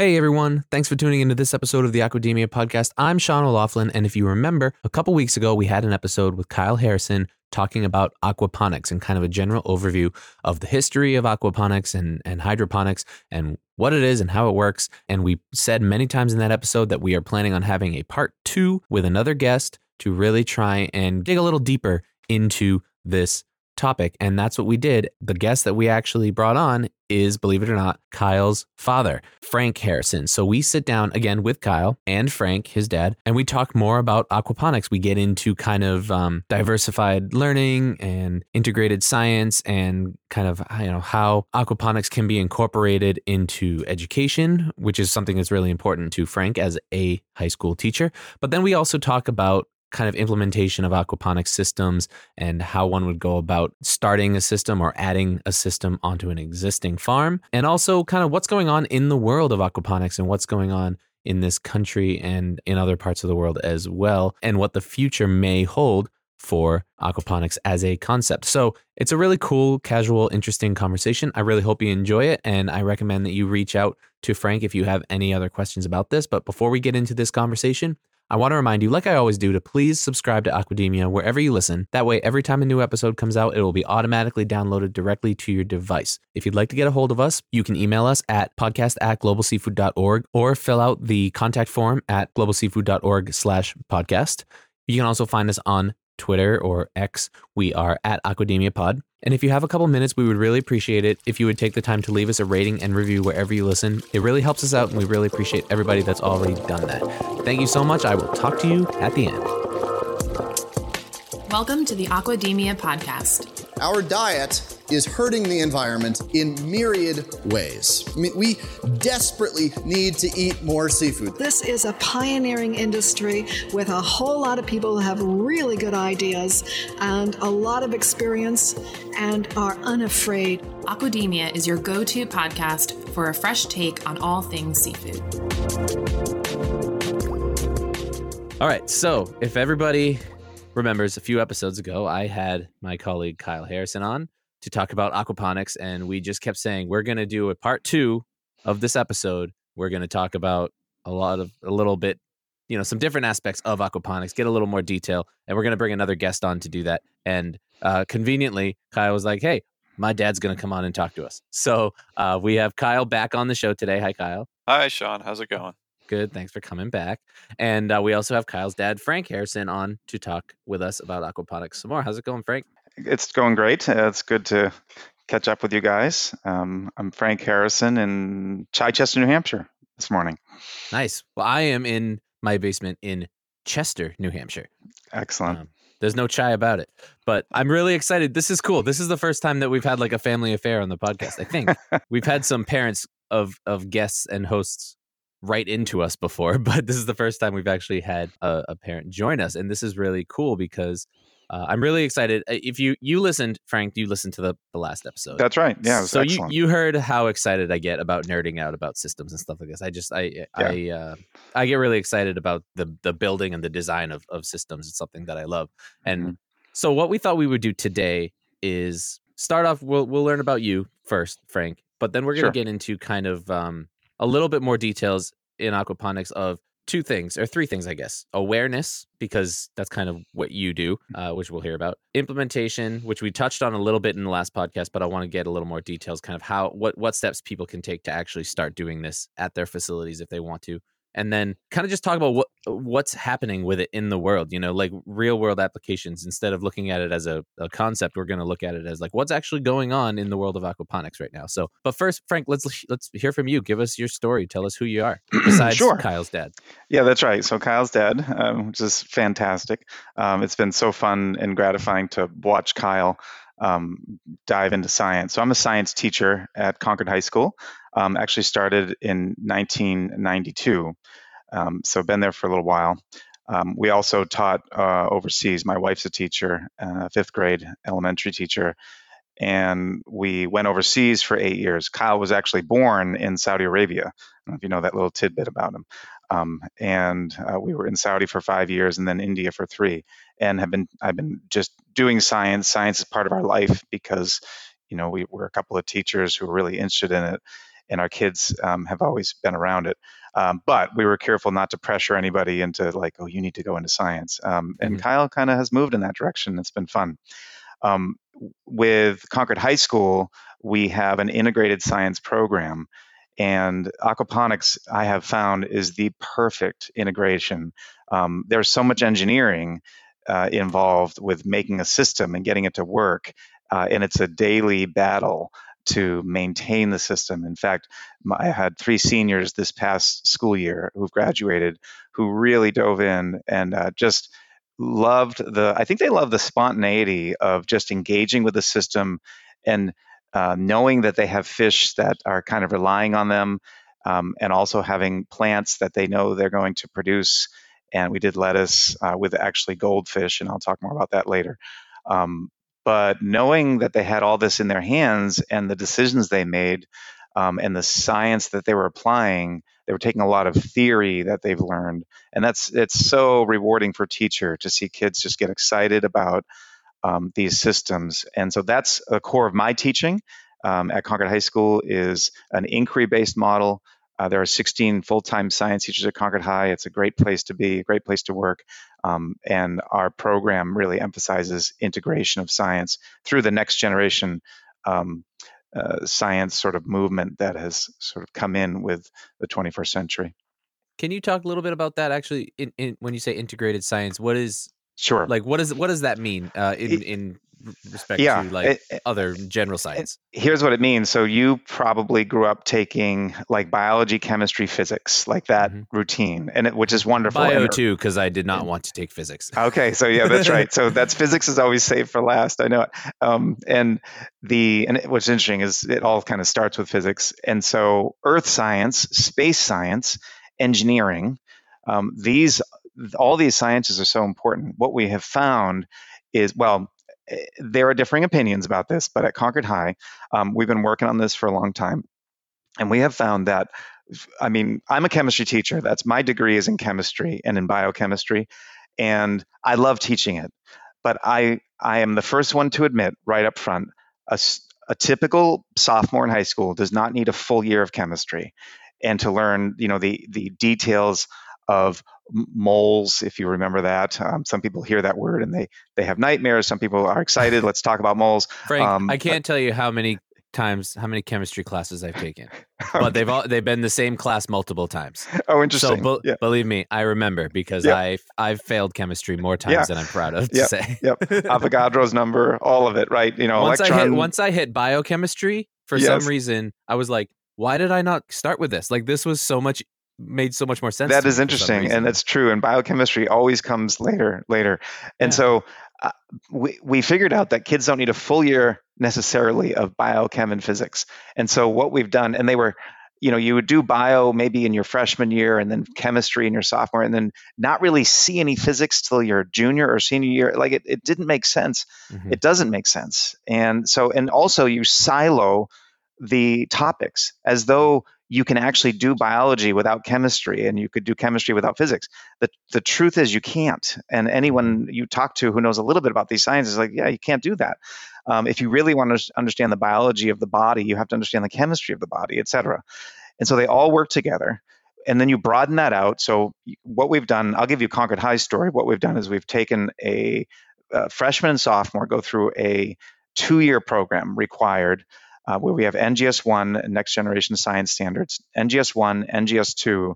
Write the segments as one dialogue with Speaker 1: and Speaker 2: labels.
Speaker 1: Hey everyone, thanks for tuning into this episode of the Aquademia podcast. I'm Sean O'Laughlin, and if you remember, a couple weeks ago we had an episode with Kyle Harrison talking about aquaponics and kind of a general overview of the history of aquaponics and, and hydroponics and what it is and how it works. And we said many times in that episode that we are planning on having a part two with another guest to really try and dig a little deeper into this topic. And that's what we did. The guest that we actually brought on is, believe it or not, Kyle's father, Frank Harrison. So we sit down again with Kyle and Frank, his dad, and we talk more about aquaponics. We get into kind of um, diversified learning and integrated science and kind of you know how aquaponics can be incorporated into education, which is something that's really important to Frank as a high school teacher. But then we also talk about kind of implementation of aquaponics systems and how one would go about starting a system or adding a system onto an existing farm, and also kind of what's going on in the world of aquaponics and what's going on in this country and in other parts of the world as well, and what the future may hold for aquaponics as a concept. So it's a really cool, casual, interesting conversation. I really hope you enjoy it. And I recommend that you reach out to Frank if you have any other questions about this. But before we get into this conversation, I want to remind you, like I always do, to please subscribe to Aquademia wherever you listen. That way, every time a new episode comes out, it will be automatically downloaded directly to your device. If you'd like to get a hold of us, you can email us at podcast at globalseafood.org or fill out the contact form at globalseafood.org slash podcast. You can also find us on Twitter or X. We are at Aquademia Pod. And if you have a couple minutes, we would really appreciate it if you would take the time to leave us a rating and review wherever you listen. It really helps us out, and we really appreciate everybody that's already done that. Thank you so much. I will talk to you at the end.
Speaker 2: Welcome to the Aquademia podcast.
Speaker 3: Our diet is hurting the environment in myriad ways. I mean, we desperately need to eat more seafood.
Speaker 4: This is a pioneering industry with a whole lot of people who have really good ideas and a lot of experience and are unafraid.
Speaker 2: Aquademia is your go to podcast for a fresh take on all things seafood.
Speaker 1: All right. So, if everybody remembers a few episodes ago, I had my colleague Kyle Harrison on to talk about aquaponics, and we just kept saying we're going to do a part two of this episode. We're going to talk about a lot of a little bit, you know, some different aspects of aquaponics, get a little more detail, and we're going to bring another guest on to do that. And uh, conveniently, Kyle was like, "Hey, my dad's going to come on and talk to us." So uh, we have Kyle back on the show today. Hi, Kyle.
Speaker 5: Hi, Sean. How's it going?
Speaker 1: Good. Thanks for coming back. And uh, we also have Kyle's dad, Frank Harrison, on to talk with us about aquaponics some more. How's it going, Frank?
Speaker 6: It's going great. Uh, it's good to catch up with you guys. Um, I'm Frank Harrison in Chichester, New Hampshire this morning.
Speaker 1: Nice. Well, I am in my basement in Chester, New Hampshire.
Speaker 6: Excellent. Um,
Speaker 1: there's no chai about it, but I'm really excited. This is cool. This is the first time that we've had like a family affair on the podcast. I think we've had some parents of of guests and hosts right into us before, but this is the first time we've actually had a, a parent join us, and this is really cool because uh, I'm really excited. Uh, if you you listened, Frank, you listened to the, the last episode.
Speaker 6: That's right. Yeah.
Speaker 1: So
Speaker 6: excellent.
Speaker 1: you you heard how excited I get about nerding out about systems and stuff like this. I just I yeah. I uh, I get really excited about the the building and the design of of systems. It's something that I love. And mm-hmm. so what we thought we would do today is start off. We'll we'll learn about you first, Frank, but then we're gonna sure. get into kind of um, a little bit more details in aquaponics of two things or three things, I guess. Awareness, because that's kind of what you do, uh, which we'll hear about. Implementation, which we touched on a little bit in the last podcast, but I want to get a little more details, kind of how what what steps people can take to actually start doing this at their facilities if they want to and then kind of just talk about what what's happening with it in the world you know like real world applications instead of looking at it as a, a concept we're going to look at it as like what's actually going on in the world of aquaponics right now so but first frank let's let's hear from you give us your story tell us who you are besides
Speaker 6: sure.
Speaker 1: kyle's dad
Speaker 6: yeah that's right so kyle's dad um, which is fantastic um, it's been so fun and gratifying to watch kyle um, dive into science. So I'm a science teacher at Concord High School. Um, actually started in 1992, um, so been there for a little while. Um, we also taught uh, overseas. My wife's a teacher, uh, fifth grade elementary teacher, and we went overseas for eight years. Kyle was actually born in Saudi Arabia. If you know that little tidbit about him. Um, and uh, we were in Saudi for five years and then India for three and have been I've been just doing science. Science is part of our life because you know we, we're a couple of teachers who are really interested in it. And our kids um, have always been around it. Um, but we were careful not to pressure anybody into like, oh, you need to go into science. Um, and mm-hmm. Kyle kind of has moved in that direction. It's been fun. Um, with Concord High School, we have an integrated science program. And aquaponics, I have found, is the perfect integration. Um, there's so much engineering uh, involved with making a system and getting it to work. Uh, and it's a daily battle to maintain the system. In fact, I had three seniors this past school year who've graduated who really dove in and uh, just loved the, I think they love the spontaneity of just engaging with the system and uh, knowing that they have fish that are kind of relying on them um, and also having plants that they know they're going to produce. And we did lettuce uh, with actually goldfish, and I'll talk more about that later. Um, but knowing that they had all this in their hands and the decisions they made um, and the science that they were applying, they were taking a lot of theory that they've learned, and that's it's so rewarding for teacher to see kids just get excited about um, these systems. And so that's a core of my teaching um, at Concord High School is an inquiry-based model uh, there are 16 full-time science teachers at Concord High. It's a great place to be, a great place to work, um, and our program really emphasizes integration of science through the next generation um, uh, science sort of movement that has sort of come in with the 21st century.
Speaker 1: Can you talk a little bit about that? Actually, in, in, when you say integrated science, what is
Speaker 6: sure
Speaker 1: like what is what does that mean uh, in in respect yeah, to like it, other general science?
Speaker 6: Here's what it means. So you probably grew up taking like biology, chemistry, physics, like that mm-hmm. routine, and it, which is wonderful.
Speaker 1: Bio too, because I did not want to take physics.
Speaker 6: Okay, so yeah, that's right. So that's physics is always saved for last. I know it. Um, and the and what's interesting is it all kind of starts with physics, and so earth science, space science, engineering. Um, these all these sciences are so important. What we have found is well there are differing opinions about this, but at Concord High, um, we've been working on this for a long time. And we have found that, I mean, I'm a chemistry teacher. That's my degree is in chemistry and in biochemistry. And I love teaching it. But I, I am the first one to admit right up front a, a typical sophomore in high school does not need a full year of chemistry and to learn, you know, the, the details of moles, if you remember that. Um, some people hear that word and they they have nightmares. Some people are excited. Let's talk about moles.
Speaker 1: Frank, um, I can't but, tell you how many times how many chemistry classes I've taken, but they've all they've been the same class multiple times.
Speaker 6: Oh, interesting.
Speaker 1: So be- yeah. believe me, I remember because yep. I I've failed chemistry more times yeah. than I'm proud of to
Speaker 6: yep.
Speaker 1: say.
Speaker 6: yep, Avogadro's number, all of it, right? You know,
Speaker 1: once
Speaker 6: electron...
Speaker 1: I hit once I hit biochemistry for yes. some reason, I was like, why did I not start with this? Like this was so much made so much more sense.
Speaker 6: That is interesting, and that's true. And biochemistry always comes later, later. And yeah. so uh, we we figured out that kids don't need a full year necessarily of biochem and physics. And so what we've done, and they were, you know, you would do bio maybe in your freshman year, and then chemistry in your sophomore, and then not really see any physics till your junior or senior year. Like it, it didn't make sense. Mm-hmm. It doesn't make sense. And so, and also you silo the topics as though you can actually do biology without chemistry and you could do chemistry without physics. The, the truth is you can't. And anyone you talk to who knows a little bit about these sciences is like, yeah, you can't do that. Um, if you really want to understand the biology of the body, you have to understand the chemistry of the body, et cetera. And so they all work together. And then you broaden that out. So what we've done, I'll give you Concord High story. What we've done is we've taken a, a freshman and sophomore go through a two-year program required uh, where we have NGS1, Next Generation Science Standards, NGS1, NGS2,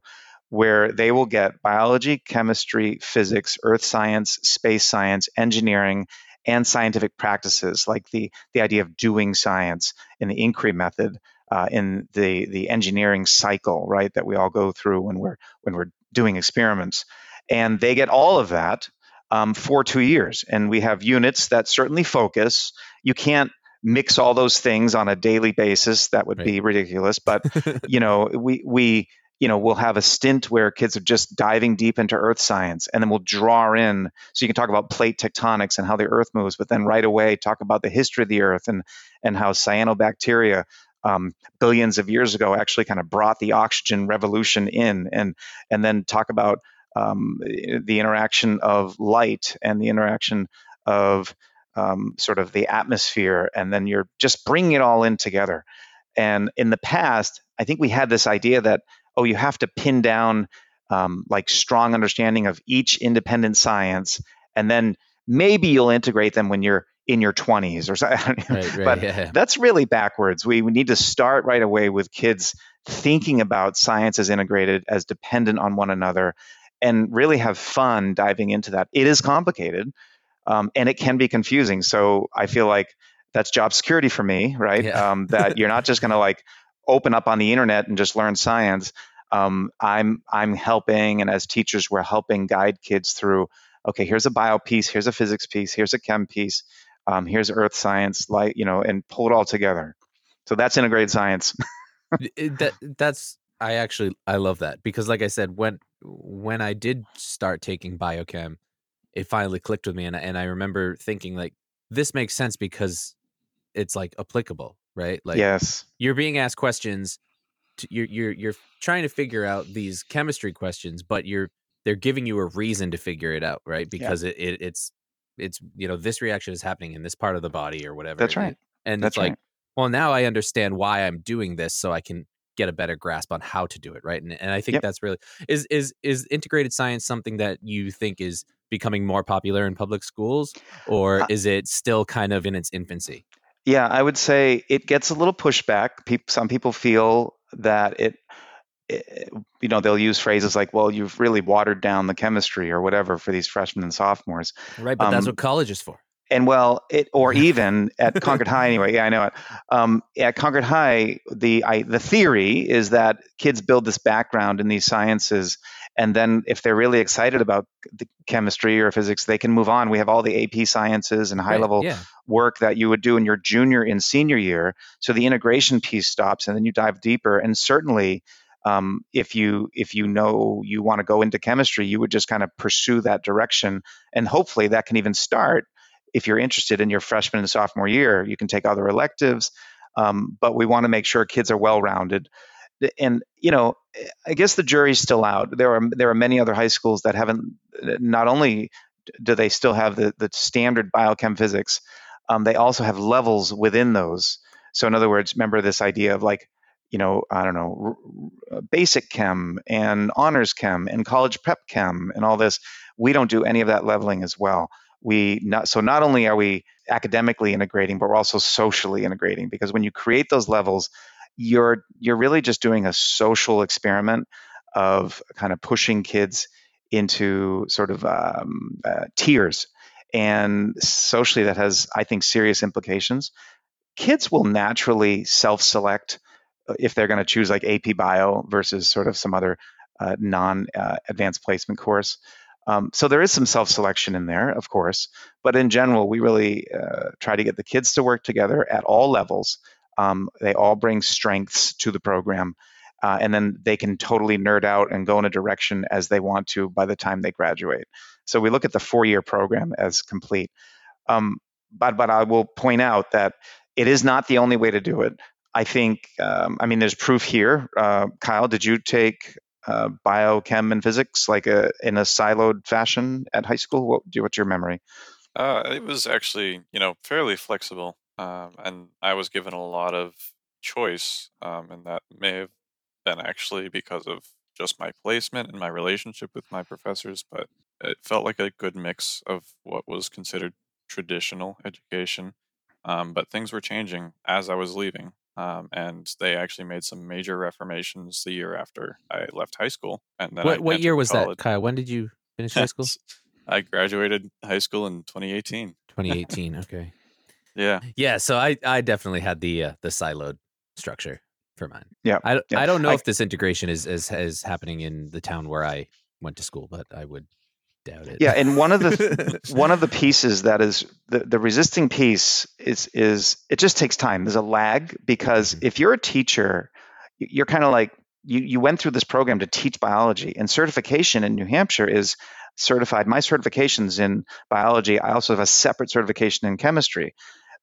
Speaker 6: where they will get biology, chemistry, physics, earth science, space science, engineering, and scientific practices like the, the idea of doing science in the inquiry method, uh, in the, the engineering cycle, right, that we all go through when we're, when we're doing experiments. And they get all of that um, for two years. And we have units that certainly focus. You can't mix all those things on a daily basis that would right. be ridiculous but you know we we you know we'll have a stint where kids are just diving deep into earth science and then we'll draw in so you can talk about plate tectonics and how the earth moves but then right away talk about the history of the earth and and how cyanobacteria um, billions of years ago actually kind of brought the oxygen revolution in and and then talk about um, the interaction of light and the interaction of um, sort of the atmosphere, and then you're just bringing it all in together. And in the past, I think we had this idea that oh, you have to pin down um, like strong understanding of each independent science, and then maybe you'll integrate them when you're in your 20s or something. Right, right, but yeah. that's really backwards. We, we need to start right away with kids thinking about science as integrated, as dependent on one another, and really have fun diving into that. It is complicated um, and it can be confusing. So I feel like that's job security for me, right? Yeah. Um, that you're not just going to like open up on the internet and just learn science. Um, I'm I'm helping, and as teachers, we're helping guide kids through. Okay, here's a bio piece, here's a physics piece, here's a chem piece, um, here's earth science, like you know, and pull it all together. So that's integrated science.
Speaker 1: that that's I actually I love that because, like I said, when when I did start taking biochem, it finally clicked with me, and and I remember thinking like this makes sense because it's like applicable, right? Like
Speaker 6: yes,
Speaker 1: you're being asked questions. To, you're you're you're trying to figure out these chemistry questions, but you're they're giving you a reason to figure it out, right? Because yeah. it, it it's it's you know this reaction is happening in this part of the body or whatever.
Speaker 6: That's right.
Speaker 1: And
Speaker 6: That's
Speaker 1: it's like, right. well, now I understand why I'm doing this, so I can get a better grasp on how to do it, right? And and I think yep. that's really is is is integrated science something that you think is becoming more popular in public schools, or uh, is it still kind of in its infancy?
Speaker 6: Yeah, I would say it gets a little pushback. People, some people feel that it, it, you know, they'll use phrases like, "Well, you've really watered down the chemistry" or whatever for these freshmen and sophomores.
Speaker 1: Right, but um, that's what college is for
Speaker 6: and well, it or even at Concord High anyway. Yeah, I know it. Um, at Concord High, the I, the theory is that kids build this background in these sciences, and then if they're really excited about the chemistry or physics, they can move on. We have all the AP sciences and high right, level yeah. work that you would do in your junior and senior year. So the integration piece stops, and then you dive deeper. And certainly. Um, if you if you know you want to go into chemistry, you would just kind of pursue that direction, and hopefully that can even start if you're interested in your freshman and sophomore year, you can take other electives. Um, but we want to make sure kids are well rounded. And you know, I guess the jury's still out. There are there are many other high schools that haven't. Not only do they still have the the standard biochem physics, um, they also have levels within those. So in other words, remember this idea of like you know, I don't know, basic chem and honors chem and college prep chem and all this. We don't do any of that leveling as well we not so not only are we academically integrating but we're also socially integrating because when you create those levels you're you're really just doing a social experiment of kind of pushing kids into sort of um, uh, tiers. And socially that has i think serious implications. Kids will naturally self-select uh, if they're going to choose like ap bio versus sort of some other uh, non uh, placement course um, so there is some self-selection in there, of course, but in general, we really uh, try to get the kids to work together at all levels. Um, they all bring strengths to the program, uh, and then they can totally nerd out and go in a direction as they want to by the time they graduate. So we look at the four-year program as complete. Um, but but I will point out that it is not the only way to do it. I think, um, I mean, there's proof here. Uh, Kyle, did you take uh, biochem and physics like a, in a siloed fashion at high school? What, what's your memory?
Speaker 5: Uh, it was actually, you know, fairly flexible, um, and I was given a lot of choice, um, and that may have been actually because of just my placement and my relationship with my professors, but it felt like a good mix of what was considered traditional education. Um, but things were changing as I was leaving. Um, and they actually made some major reformations the year after I left high school. And then
Speaker 1: what, what year was college. that, Kyle? When did you finish high school?
Speaker 5: I graduated high school in 2018.
Speaker 1: 2018. Okay.
Speaker 5: yeah.
Speaker 1: Yeah. So I I definitely had the uh, the siloed structure for mine.
Speaker 6: Yeah.
Speaker 1: I
Speaker 6: yeah.
Speaker 1: I don't know I, if this integration is, is is happening in the town where I went to school, but I would doubt it.
Speaker 6: Yeah, and one of the one of the pieces that is the, the resisting piece is is it just takes time. There's a lag because mm-hmm. if you're a teacher, you're kind of like you you went through this program to teach biology, and certification in New Hampshire is certified. My certifications in biology. I also have a separate certification in chemistry.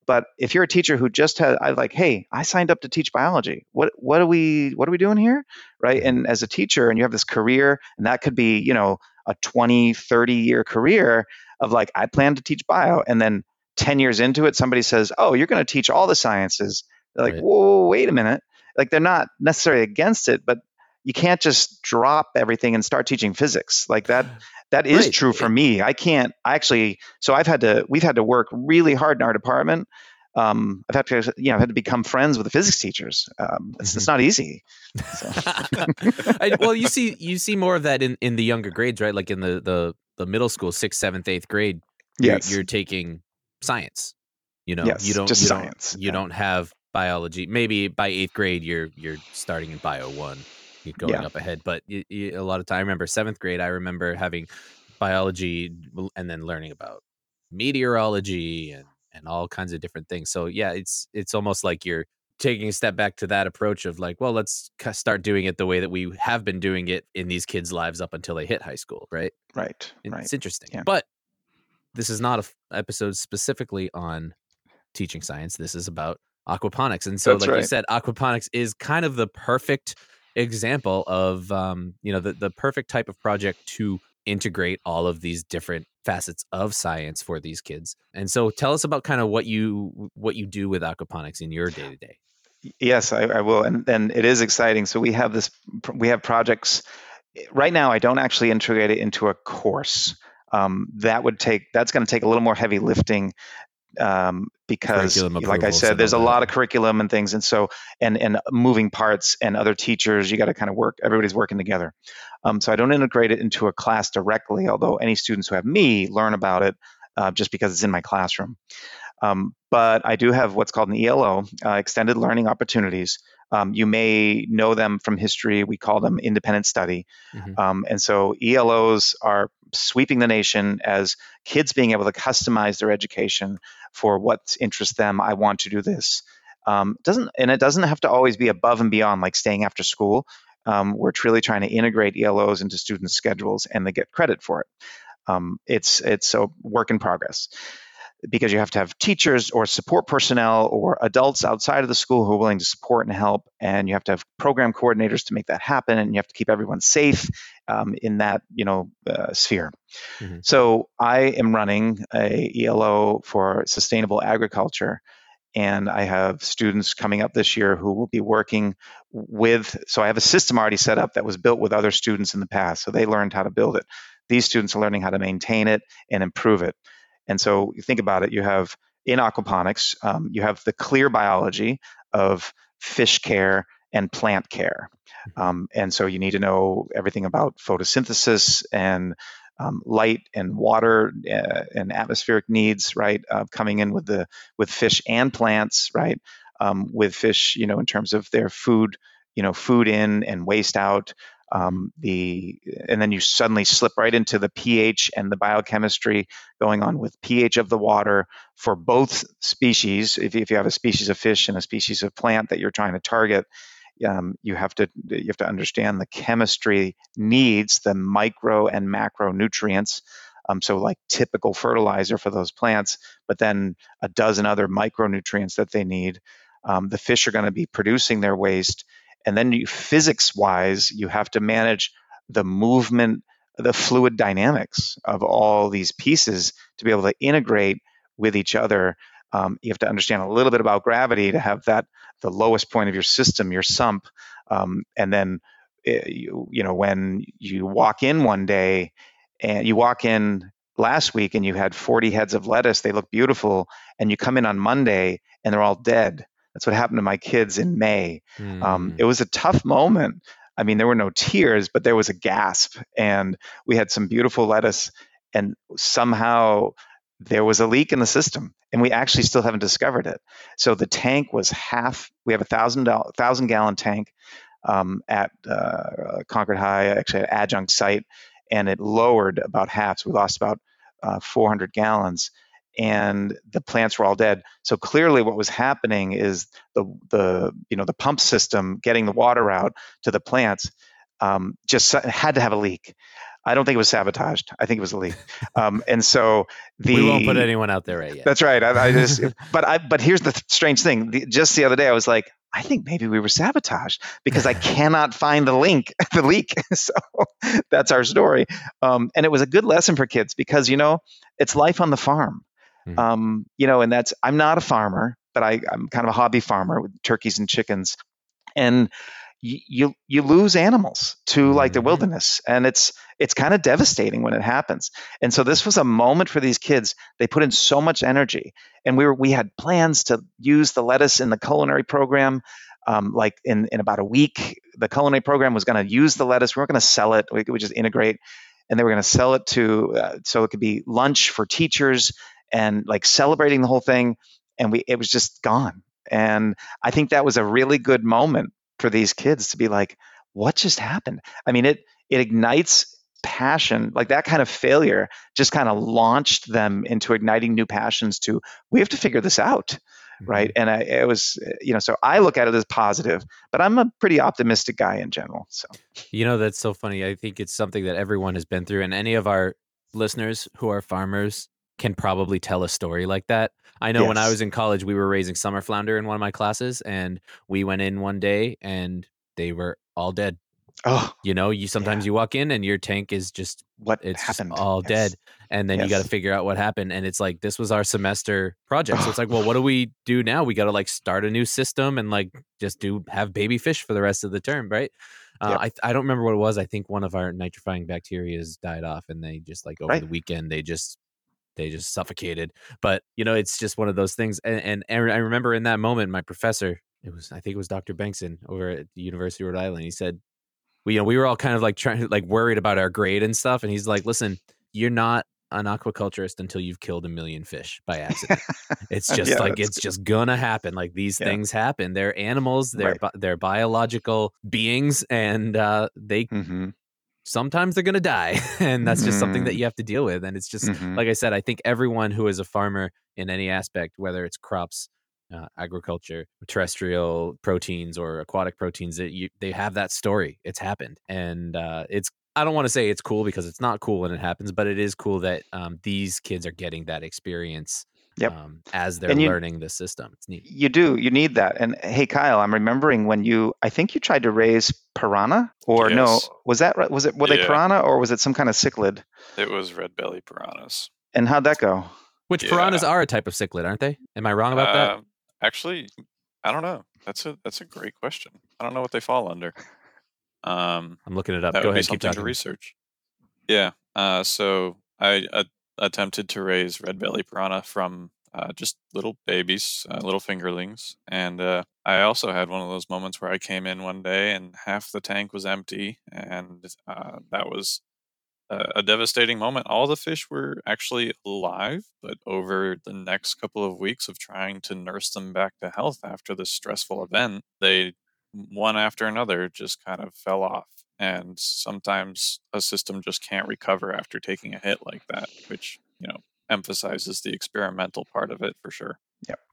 Speaker 6: But if you're a teacher who just had, I like, hey, I signed up to teach biology. What what are we what are we doing here, right? And as a teacher, and you have this career, and that could be, you know, a 20, 30 year career of like, I plan to teach bio. And then 10 years into it, somebody says, Oh, you're going to teach all the sciences. They're like, right. Whoa, wait a minute. like they're not necessarily against it, but you can't just drop everything and start teaching physics like that. That is
Speaker 1: Right.
Speaker 6: true for me. I can't I actually. So I've had to. We've had to work really hard in our department. Um, I've had to, you know, I've had to become friends with the physics teachers. Um, it's, it's not easy.
Speaker 1: I, well, you see, you see more of that in, in the younger grades, right? Like in the the, the middle school, sixth, seventh, eighth grade. You're,
Speaker 6: Yes.
Speaker 1: you're taking science. You know,
Speaker 6: Yes,
Speaker 1: you don't
Speaker 6: just
Speaker 1: you
Speaker 6: science,
Speaker 1: Don't, you
Speaker 6: yeah.
Speaker 1: don't have biology. Maybe by eighth grade, you're you're starting in bio one, you're going
Speaker 6: Yeah.
Speaker 1: up ahead. But a lot of time, I remember seventh grade. I remember having biology and then learning about meteorology and and all kinds of different things. So yeah, it's it's almost like you're taking a step back to that approach of like, well, let's start doing it the way that we have been doing it in these kids' lives up until they hit high school, right?
Speaker 6: Right.
Speaker 1: And
Speaker 6: Right.
Speaker 1: It's interesting.
Speaker 6: Yeah.
Speaker 1: But this is not a f- episode specifically on teaching science. This is about aquaponics. And so,
Speaker 6: That's
Speaker 1: like you said, aquaponics is kind of the perfect example of, um, you know, the, the perfect type of project to integrate all of these different facets of science for these kids. And so tell us about kind of what you what you do with aquaponics in your day to day.
Speaker 6: Yes, I, I will, and and it is exciting. So we have this, we have projects. Right now, I don't actually integrate it into a course. Um, that would take that's going to take a little more heavy lifting um, because,
Speaker 1: Curriculum
Speaker 6: like I said, there's a
Speaker 1: that.
Speaker 6: lot of curriculum and things, and so and and moving parts and other teachers. You got to kind of work. Everybody's working together. Um, so I don't integrate it into a class directly, although any students who have me learn about it uh, just because it's in my classroom. Um, but I do have what's called an ELO, uh, Extended Learning Opportunities. Um, you may know them from history. We call them independent study.
Speaker 1: Mhm.
Speaker 6: Um, and so ELOs are sweeping the nation as kids being able to customize their education for what interests them. I want to do this. Um, doesn't and it doesn't have to always be above and beyond like staying after school. Um, we're truly trying to integrate ELOs into students' schedules, and they get credit for it. Um, it's it's a work in progress because you have to have teachers or support personnel or adults outside of the school who are willing to support and help, and you have to have program coordinators to make that happen, and you have to keep everyone safe um, in that you know uh, sphere.
Speaker 1: Mhm.
Speaker 6: So I am running a ELO for sustainable agriculture. And I have students coming up this year who will be working with. So I have a system already set up that was built with other students in the past. So they learned how to build it. These students are learning how to maintain it and improve it. And so you think about it, you have in aquaponics, um, you have the clear biology of fish care and plant care. Um, and so you need to know everything about photosynthesis and um, light and water uh, and atmospheric needs, right? Uh, coming in with the with fish and plants, right? Um, with fish, you know, in terms of their food, you know, food in and waste out. Um, the and then you suddenly slip right into the pH and the biochemistry going on with pH of the water for both species. If, if you have a species of fish and a species of plant that you're trying to target, um, you have to you have to understand the chemistry needs, the micro and macronutrients. Um, so like typical fertilizer for those plants, but then a dozen other micronutrients that they need. Um, the fish are going to be producing their waste, and then you, physics-wise, you have to manage the movement, the fluid dynamics of all these pieces to be able to integrate with each other. Um, you have to understand a little bit about gravity to have that the lowest point of your system, your sump, um, and then eh, you, you know when you walk in one day and you walk in last week and you had 40 heads of lettuce, they look beautiful, and you come in on Monday and they're all dead. That's what happened to my kids in May. Um,
Speaker 1: Mm.
Speaker 6: it was a tough moment. I mean, there were no tears, but there was a gasp, and we had some beautiful lettuce, and somehow there was a leak in the system, and we actually still haven't discovered it. So the tank was half. We have a thousand thousand gallon tank um, at uh, Concord High, actually at adjunct site, and it lowered about half. So we lost about uh, 400 gallons, and the plants were all dead. So clearly, what was happening is the the you know the pump system getting the water out to the plants um, just had to have a leak. I don't think it was sabotaged. I think it was a leak. Um, and so the
Speaker 1: we won't put anyone out there right yet.
Speaker 6: that's right. I, I just, but I, but here's the th- strange thing. The, just the other day, I was like, I think maybe we were sabotaged because I cannot find the link, the leak. so that's our story. Um, and it was a good lesson for kids because you know it's life on the farm.
Speaker 1: Mhm.
Speaker 6: Um, you know, and that's I'm not a farmer, but I, I'm kind of a hobby farmer with turkeys and chickens. and you you lose animals to like the
Speaker 1: Mhm.
Speaker 6: wilderness and it's it's kind of devastating when it happens and so this was a moment for these kids they put in so much energy and we were we had plans to use the lettuce in the culinary program um, like in in about a week the culinary program was going to use the lettuce we weren't going to sell it we would just integrate and they were going to sell it to uh, so it could be lunch for teachers and like celebrating the whole thing and we it was just gone. And i think that was a really good moment for these kids to be like what just happened? I mean it it ignites passion like that kind of failure just kind of launched them into igniting new passions to we have to figure this out right? Mm-hmm. And I, it was eh, you know so i look at it as positive but i'm a pretty optimistic guy in general so.
Speaker 1: You know, that's so funny. I think it's something that everyone has been through, and any of our listeners who are farmers can probably tell a story like that. I know when I was in college, we were raising summer flounder in one of my classes, and we went in one day and they were all dead.
Speaker 6: oh
Speaker 1: You know, you sometimes you walk in and your tank is just
Speaker 6: what
Speaker 1: it's just
Speaker 6: happened
Speaker 1: all
Speaker 6: Yes.
Speaker 1: dead and then you got to figure out what happened and it's like this was our semester project so it's like well what do we do now we got to like start a new system and like just do have baby fish for the rest of the term right uh,
Speaker 6: Yep.
Speaker 1: I, I don't remember what it was i think one of our nitrifying bacteria has died off and they just like over
Speaker 6: Right.
Speaker 1: the weekend they just they just suffocated but you know it's just one of those things and, and i I remember in that moment my professor it was i think it was dr Bengtson over at the university of rhode island he said we, you know, we were all kind of like trying, like worried about our grade and stuff. And he's like, "Listen, you're not an aquaculturist until you've killed a million fish by accident. It's just
Speaker 6: Yeah,
Speaker 1: like it's just gonna happen. Like these
Speaker 6: Yeah.
Speaker 1: things happen. They're animals. They're
Speaker 6: Right.
Speaker 1: bi- they're biological beings, and uh, they
Speaker 6: hmm
Speaker 1: sometimes they're gonna die, and that's just something that
Speaker 6: Mhm.
Speaker 1: you have to deal with. And it's just
Speaker 6: Mhm.
Speaker 1: like I said, I think everyone who is a farmer in any aspect, whether it's crops, uh, agriculture, terrestrial proteins, or aquatic proteins, that you they have that story. It's happened, and uh, it's. I don't want to say it's cool because it's not cool when it happens, but it is cool that um, these kids are getting that experience
Speaker 6: Yep.
Speaker 1: um, as they're
Speaker 6: you-
Speaker 1: learning the system. It's neat.
Speaker 6: You do. You need that. And hey, Kyle, I'm remembering when you. I think you tried to raise piranha, or no? Was that right? Was it were they
Speaker 5: Yeah.
Speaker 6: piranha, or was it some kind of cichlid?
Speaker 5: It was red belly piranhas.
Speaker 6: And how'd that go?
Speaker 1: Which
Speaker 5: Yeah.
Speaker 1: piranhas are a type of cichlid, aren't they? Am I wrong about that?
Speaker 5: Um, Actually, I don't know. That's a that's a great question. I don't know what they fall under. Um,
Speaker 1: I'm looking it up.
Speaker 5: that
Speaker 1: Go
Speaker 5: would be
Speaker 1: ahead, keep
Speaker 5: something to research. Yeah. Uh, so I uh, attempted to raise red belly piranha from uh, just little babies, uh, little fingerlings, and uh, I also had one of those moments where I came in one day and half the tank was empty, and uh, that was a, a devastating moment. All the fish were actually alive, but over the next couple of weeks of trying to nurse them back to health after this stressful event, they one after another just kind of fell off. And sometimes a system just can't recover after taking a hit like that, which, you know, emphasizes the experimental part of it for sure.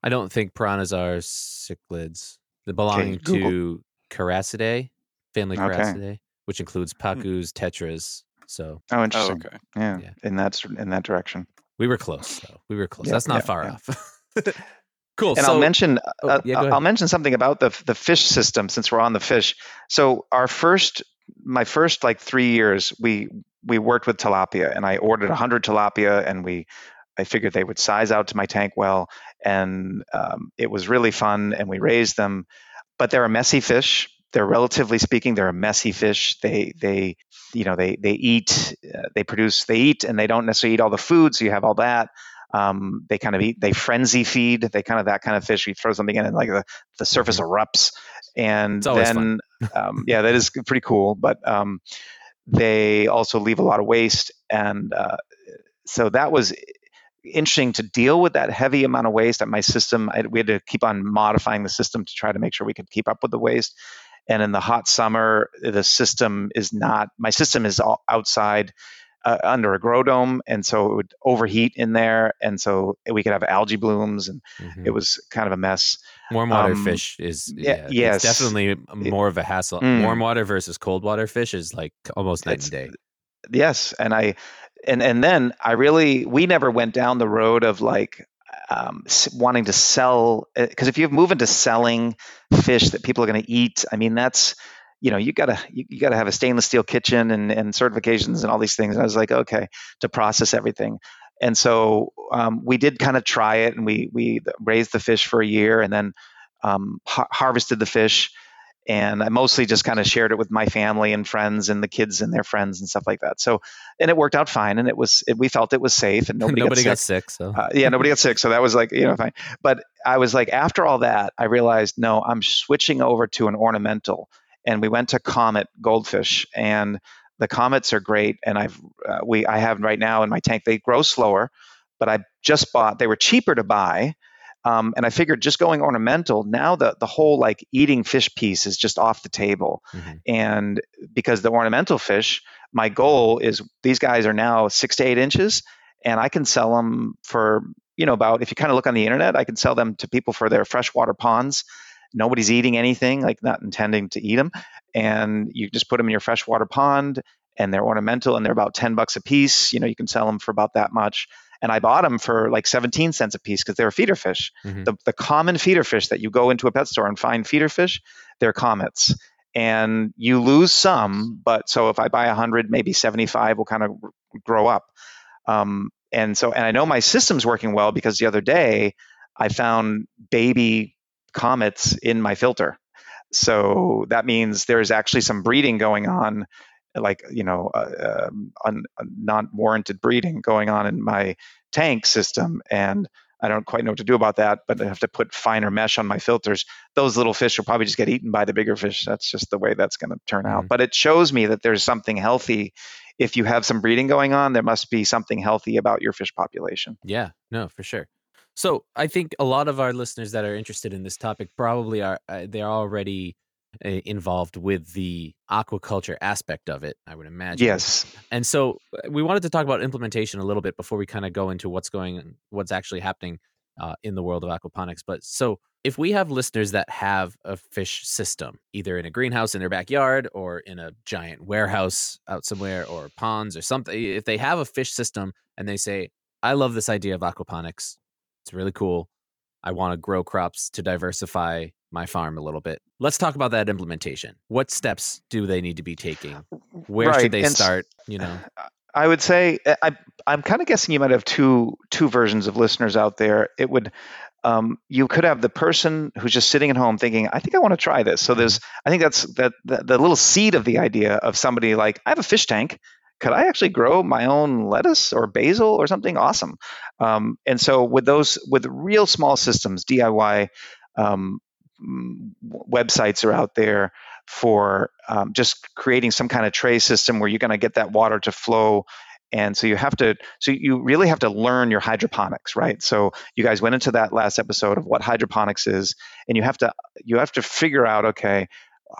Speaker 1: I don't think piranhas are cichlids. they belong belonging
Speaker 6: Google.
Speaker 1: to Characidae, family
Speaker 6: Okay.
Speaker 1: Characidae, which includes pacus, tetras. So
Speaker 6: Oh,
Speaker 5: Oh,
Speaker 6: interesting.
Speaker 5: okay.
Speaker 6: yeah,
Speaker 1: Yeah.
Speaker 6: in that in that direction.
Speaker 1: we were close, though. We were close.
Speaker 6: Yeah,
Speaker 1: That's not
Speaker 6: yeah,
Speaker 1: far
Speaker 6: yeah.
Speaker 1: off. cool.
Speaker 6: And
Speaker 1: so,
Speaker 6: I'll mention
Speaker 1: oh,
Speaker 6: uh,
Speaker 1: yeah,
Speaker 6: I'll mention something about the the fish system since we're on the fish. So our first my first like 3 years we we worked with tilapia and I ordered 100 tilapia and we I figured they would size out to my tank well and um, it was really fun and we raised them. But they're a messy fish. They're relatively speaking they're a messy fish. They they you know they they eat uh, they produce they eat and they don't necessarily eat all the food so you have all that. Um, they kind of eat they frenzy feed they kind of that kind of fish. You throw something in and like the, the surface erupts. And then um, yeah that is pretty cool but um, they also leave a lot of waste and uh, so that was interesting to deal with that heavy amount of waste at my system. I, we had to keep on modifying the system to try to make sure we could keep up with the waste. And in the hot summer the system is not my system is outside uh, under a grow dome and so it would overheat in there and so we could have algae blooms and
Speaker 1: Mhm.
Speaker 6: it was kind of a mess
Speaker 1: warm water
Speaker 6: um,
Speaker 1: fish is
Speaker 6: yeah,
Speaker 1: yeah,
Speaker 6: yes.
Speaker 1: it's definitely more of a hassle.
Speaker 6: Mm.
Speaker 1: Warm water versus cold water fish is like almost night
Speaker 6: It's-
Speaker 1: and day.
Speaker 6: yes and i and and then i really we never went down the road of like um, wanting to sell because if you move into selling fish that people are going to eat i mean that's you know you gotta you, you gotta have a stainless steel kitchen and, and certifications and all these things and i was like okay to process everything and so um, we did kind of try it and we we raised the fish for a year and then um, har- harvested the fish and I mostly just kind of shared it with my family and friends and the kids and their friends and stuff like that. So, and it worked out fine, and it was it, we felt it was safe, and nobody,
Speaker 1: nobody
Speaker 6: got, sick.
Speaker 1: got sick. So
Speaker 6: Uh, yeah, nobody got sick, so that was like you know fine. But I was like, after all that, I realized no, I'm switching over to an ornamental, and we went to Comet Goldfish, and the comets are great, and I've uh, we I have right now in my tank. They grow slower, but I just bought. They were cheaper to buy. Um, and I figured just going ornamental, now the, the whole like eating fish piece is just off the table.
Speaker 1: Mhm.
Speaker 6: And because the ornamental fish, my goal is these guys are now six to eight inches, and I can sell them for, you know, about if you kind of look on the internet, I can sell them to people for their freshwater ponds. Nobody's eating anything, like not intending to eat them. And you just put them in your freshwater pond, and they're ornamental, and they're about 10 bucks a piece. You know, you can sell them for about that much. And I bought them for like 17 cents a piece because they're feeder fish.
Speaker 1: Mhm.
Speaker 6: The, the common feeder fish that you go into a pet store and find feeder fish, they're comets. And you lose some, but so if I buy 100, maybe 75 will kind of grow up. Um, and so, and I know my system's working well because the other day I found baby comets in my filter. So that means there's actually some breeding going on, like, you know, uh, um, un, not warranted breeding going on in my tank system. And I don't quite know what to do about that, but I have to put finer mesh on my filters. Those little fish will probably just get eaten by the bigger fish. That's just the way that's going to turn out.
Speaker 1: Mhm.
Speaker 6: But it shows me that there's something healthy. If you have some breeding going on, there must be something healthy about your fish population.
Speaker 1: Yeah, no, for sure. So I think a lot of our listeners that are interested in this topic probably are uh, they're already uh, involved with the aquaculture aspect of it. I would imagine.
Speaker 6: Yes.
Speaker 1: And so uh, we wanted to talk about implementation a little bit before we kind of go into what's going, what's actually happening uh, in the world of aquaponics. But so if we have listeners that have a fish system, either in a greenhouse in their backyard or in a giant warehouse out somewhere or ponds or something, if they have a fish system and they say, I love this idea of aquaponics, it's really cool. I want to grow crops to diversify my farm a little bit. Let's talk about that implementation. What steps do they need to be taking? Where
Speaker 6: Right,
Speaker 1: should they
Speaker 6: and
Speaker 1: start? You know,
Speaker 6: I would say uh, I, I'm kind of guessing you might have two two versions of listeners out there. It would um, you could have the person who's just sitting at home thinking, I think I want to try this. So there's I think that's that the, the little seed of the idea of somebody like I have a fish tank. Could I actually grow my own lettuce or basil or something? Awesome? Um, and so with those with real small systems, DIY um, mm, websites are out there for um, just creating some kind of tray system where you're going to get that water to flow. And so you have to so you really have to learn your hydroponics right? So you guys went into that last episode of what hydroponics is and you have to you have to figure out okay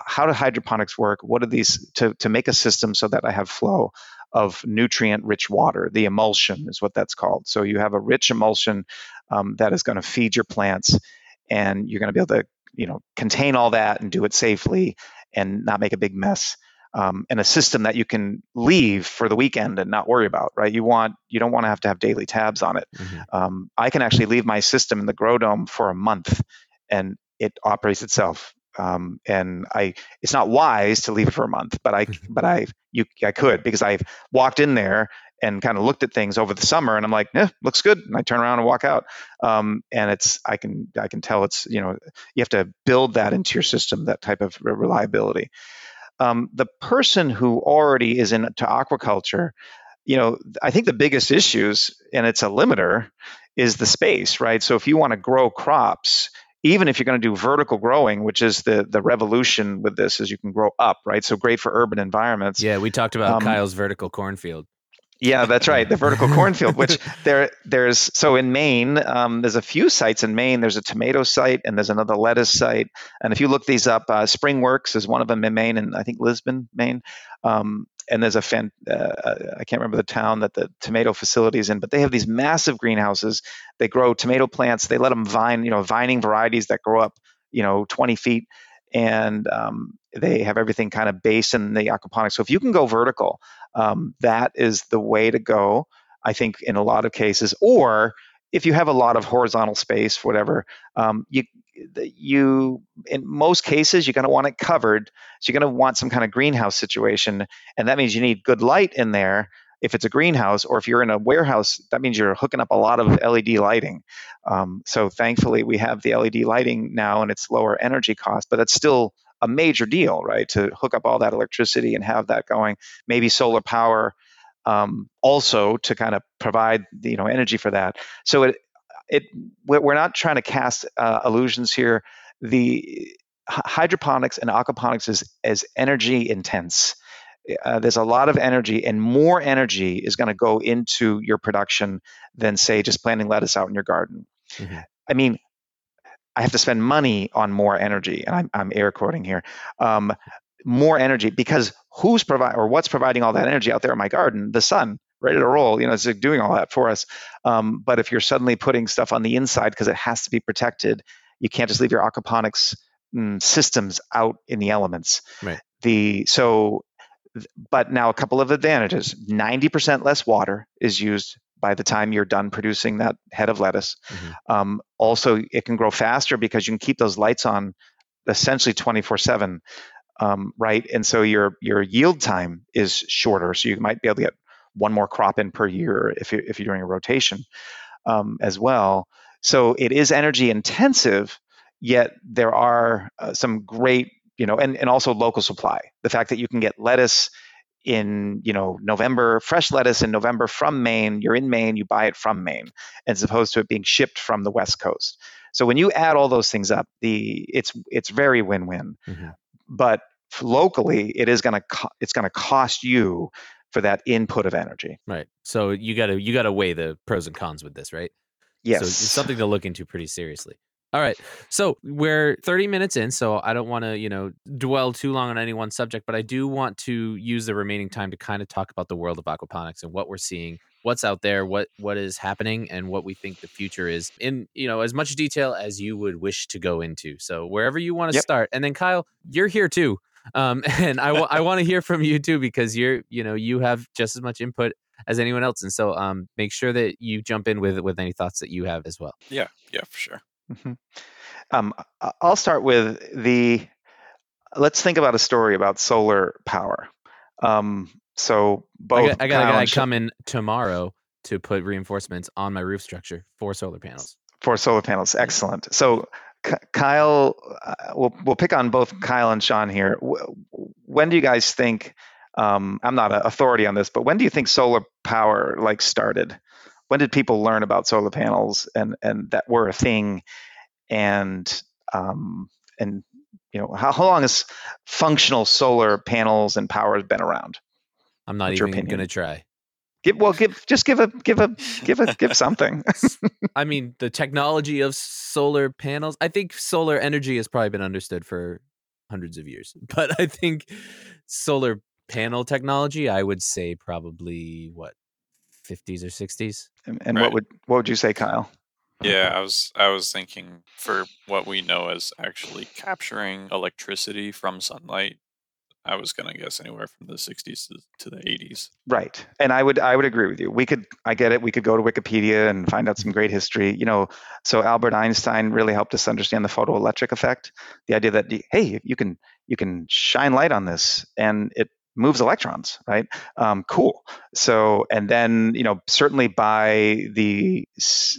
Speaker 6: how do hydroponics work? What are these to, to make a system so that i have flow of nutrient rich water? The emulsion is what that's called. So you have a rich emulsion um, that is going to feed your plants and you're going to be able to you know contain all that and do it safely and not make a big mess um, and a system that you can leave for the weekend and not worry about right? You want you don't want to have to have daily tabs on it.
Speaker 1: Mhm.
Speaker 6: um, i can actually leave my system in the grow dome for a month and it operates itself um, and i it's not wise to leave it for a month but i but i you i could because i've walked in there and kind of looked at things over the summer and i'm like yeah looks good and i turn around and walk out. Um, and it's i can i can tell it's you know you have to build that into your system that type of reliability. Um, the person who already is into aquaculture you know i think the biggest issues and it's a limiter is the space right? So if you want to grow crops even if you're going to do vertical growing which is the the revolution with this is you can grow up right so great for urban environments
Speaker 1: yeah, we talked about
Speaker 6: Um,
Speaker 1: Kyle's vertical cornfield.
Speaker 6: yeah, that's right. The vertical cornfield, which there there's so in Maine, um, there's a few sites in Maine. There's a tomato site and there's another lettuce site. And if you look these up, uh, Springworks is one of them in Maine, and I think Lisbon, Maine. Um, and there's a fan, uh, I can't remember the town that the tomato facility is in, but they have these massive greenhouses. They grow tomato plants. They let them vine, you know, vining varieties that grow up, you know, 20 feet, and um, they have everything kind of based in the aquaponics. So if you can go vertical, um, that is the way to go. I think in a lot of cases, or if you have a lot of horizontal space, whatever, um, you you in most cases you're going to want it covered. So you're going to want some kind of greenhouse situation, and that means you need good light in there. If it's a greenhouse, or if you're in a warehouse, that means you're hooking up a lot of LED lighting. Um, so thankfully, we have the LED lighting now, and it's lower energy cost, but that's still a major deal, right? To hook up all that electricity and have that going. Maybe solar power um, also to kind of provide you know energy for that. So it it we're not trying to cast uh, illusions here. The hydroponics and aquaponics is is energy intense. Uh, there's a lot of energy, and more energy is going to go into your production than say just planting lettuce out in your garden. Mm-hmm. I mean, I have to spend money on more energy, and I'm, I'm air quoting here. Um, more energy because who's provide or what's providing all that energy out there in my garden? The sun, ready to roll. You know, it's like doing all that for us. Um, but if you're suddenly putting stuff on the inside because it has to be protected, you can't just leave your aquaponics mm, systems out in the elements.
Speaker 1: Right.
Speaker 6: The so, but now a couple of advantages: ninety percent less water is used by the time you're done producing that head of lettuce. Mm-hmm. Um, also, it can grow faster because you can keep those lights on essentially 24 7 um, right? And so your your yield time is shorter, so you might be able to get one more crop in per year if you, if you're doing a rotation um, as well. So it is energy intensive, yet there are uh, some great, you know, and, and also local supply. The fact that you can get lettuce in you know November, fresh lettuce in November from Maine. You're in Maine, you buy it from Maine, as opposed to it being shipped from the West Coast. So when you add all those things up, the it's it's very win-win. Mm-hmm. But locally, it is to co- it's going to cost you for that input of energy.
Speaker 1: Right. So you got to you got to weigh the pros and cons with this, right?
Speaker 6: Yes.
Speaker 1: So it's something to look into pretty seriously. All right. So we're 30 minutes in, so I don't want to, you know, dwell too long on any one subject, but I do want to use the remaining time to kind of talk about the world of aquaponics and what we're seeing, what's out there, what what is happening and what we think the future is in, you know, as much detail as you would wish to go into. So wherever you want to yep. start. And then Kyle, you're here too. Um, and I, w- I want to hear from you too because you're you know you have just as much input as anyone else, and so um, make sure that you jump in with with any thoughts that you have as well.
Speaker 5: Yeah, yeah, for sure.
Speaker 6: Mm-hmm. Um, I'll start with the. Let's think about a story about solar power. Um, so both
Speaker 1: I got, I got a guy come in tomorrow to put reinforcements on my roof structure for solar panels.
Speaker 6: For solar panels, excellent. So Kyle, uh, we'll we'll pick on both Kyle and Sean here. When do you guys think? Um, I'm not an authority on this, but when do you think solar power like started? When did people learn about solar panels and and that were a thing? And um, and you know how, how long has functional solar panels and power been around?
Speaker 1: I'm not What's even going to try.
Speaker 6: Give well, give just give a give a give a give something.
Speaker 1: I mean, the technology of solar panels. I think solar energy has probably been understood for hundreds of years, but I think solar panel technology, I would say probably what 50s or 60s.
Speaker 6: And, and right. what would what would you say, Kyle?
Speaker 5: Yeah, I was I was thinking for what we know as actually capturing electricity from sunlight I was going to guess anywhere from the 60s to, the 80s.
Speaker 6: Right. And I would I would agree with you. We could I get it. We could go to Wikipedia and find out some great history. You know, so Albert Einstein really helped us understand the photoelectric effect. The idea that hey, you can you can shine light on this and it moves electrons, right? Um, cool. So, and then you know, certainly by the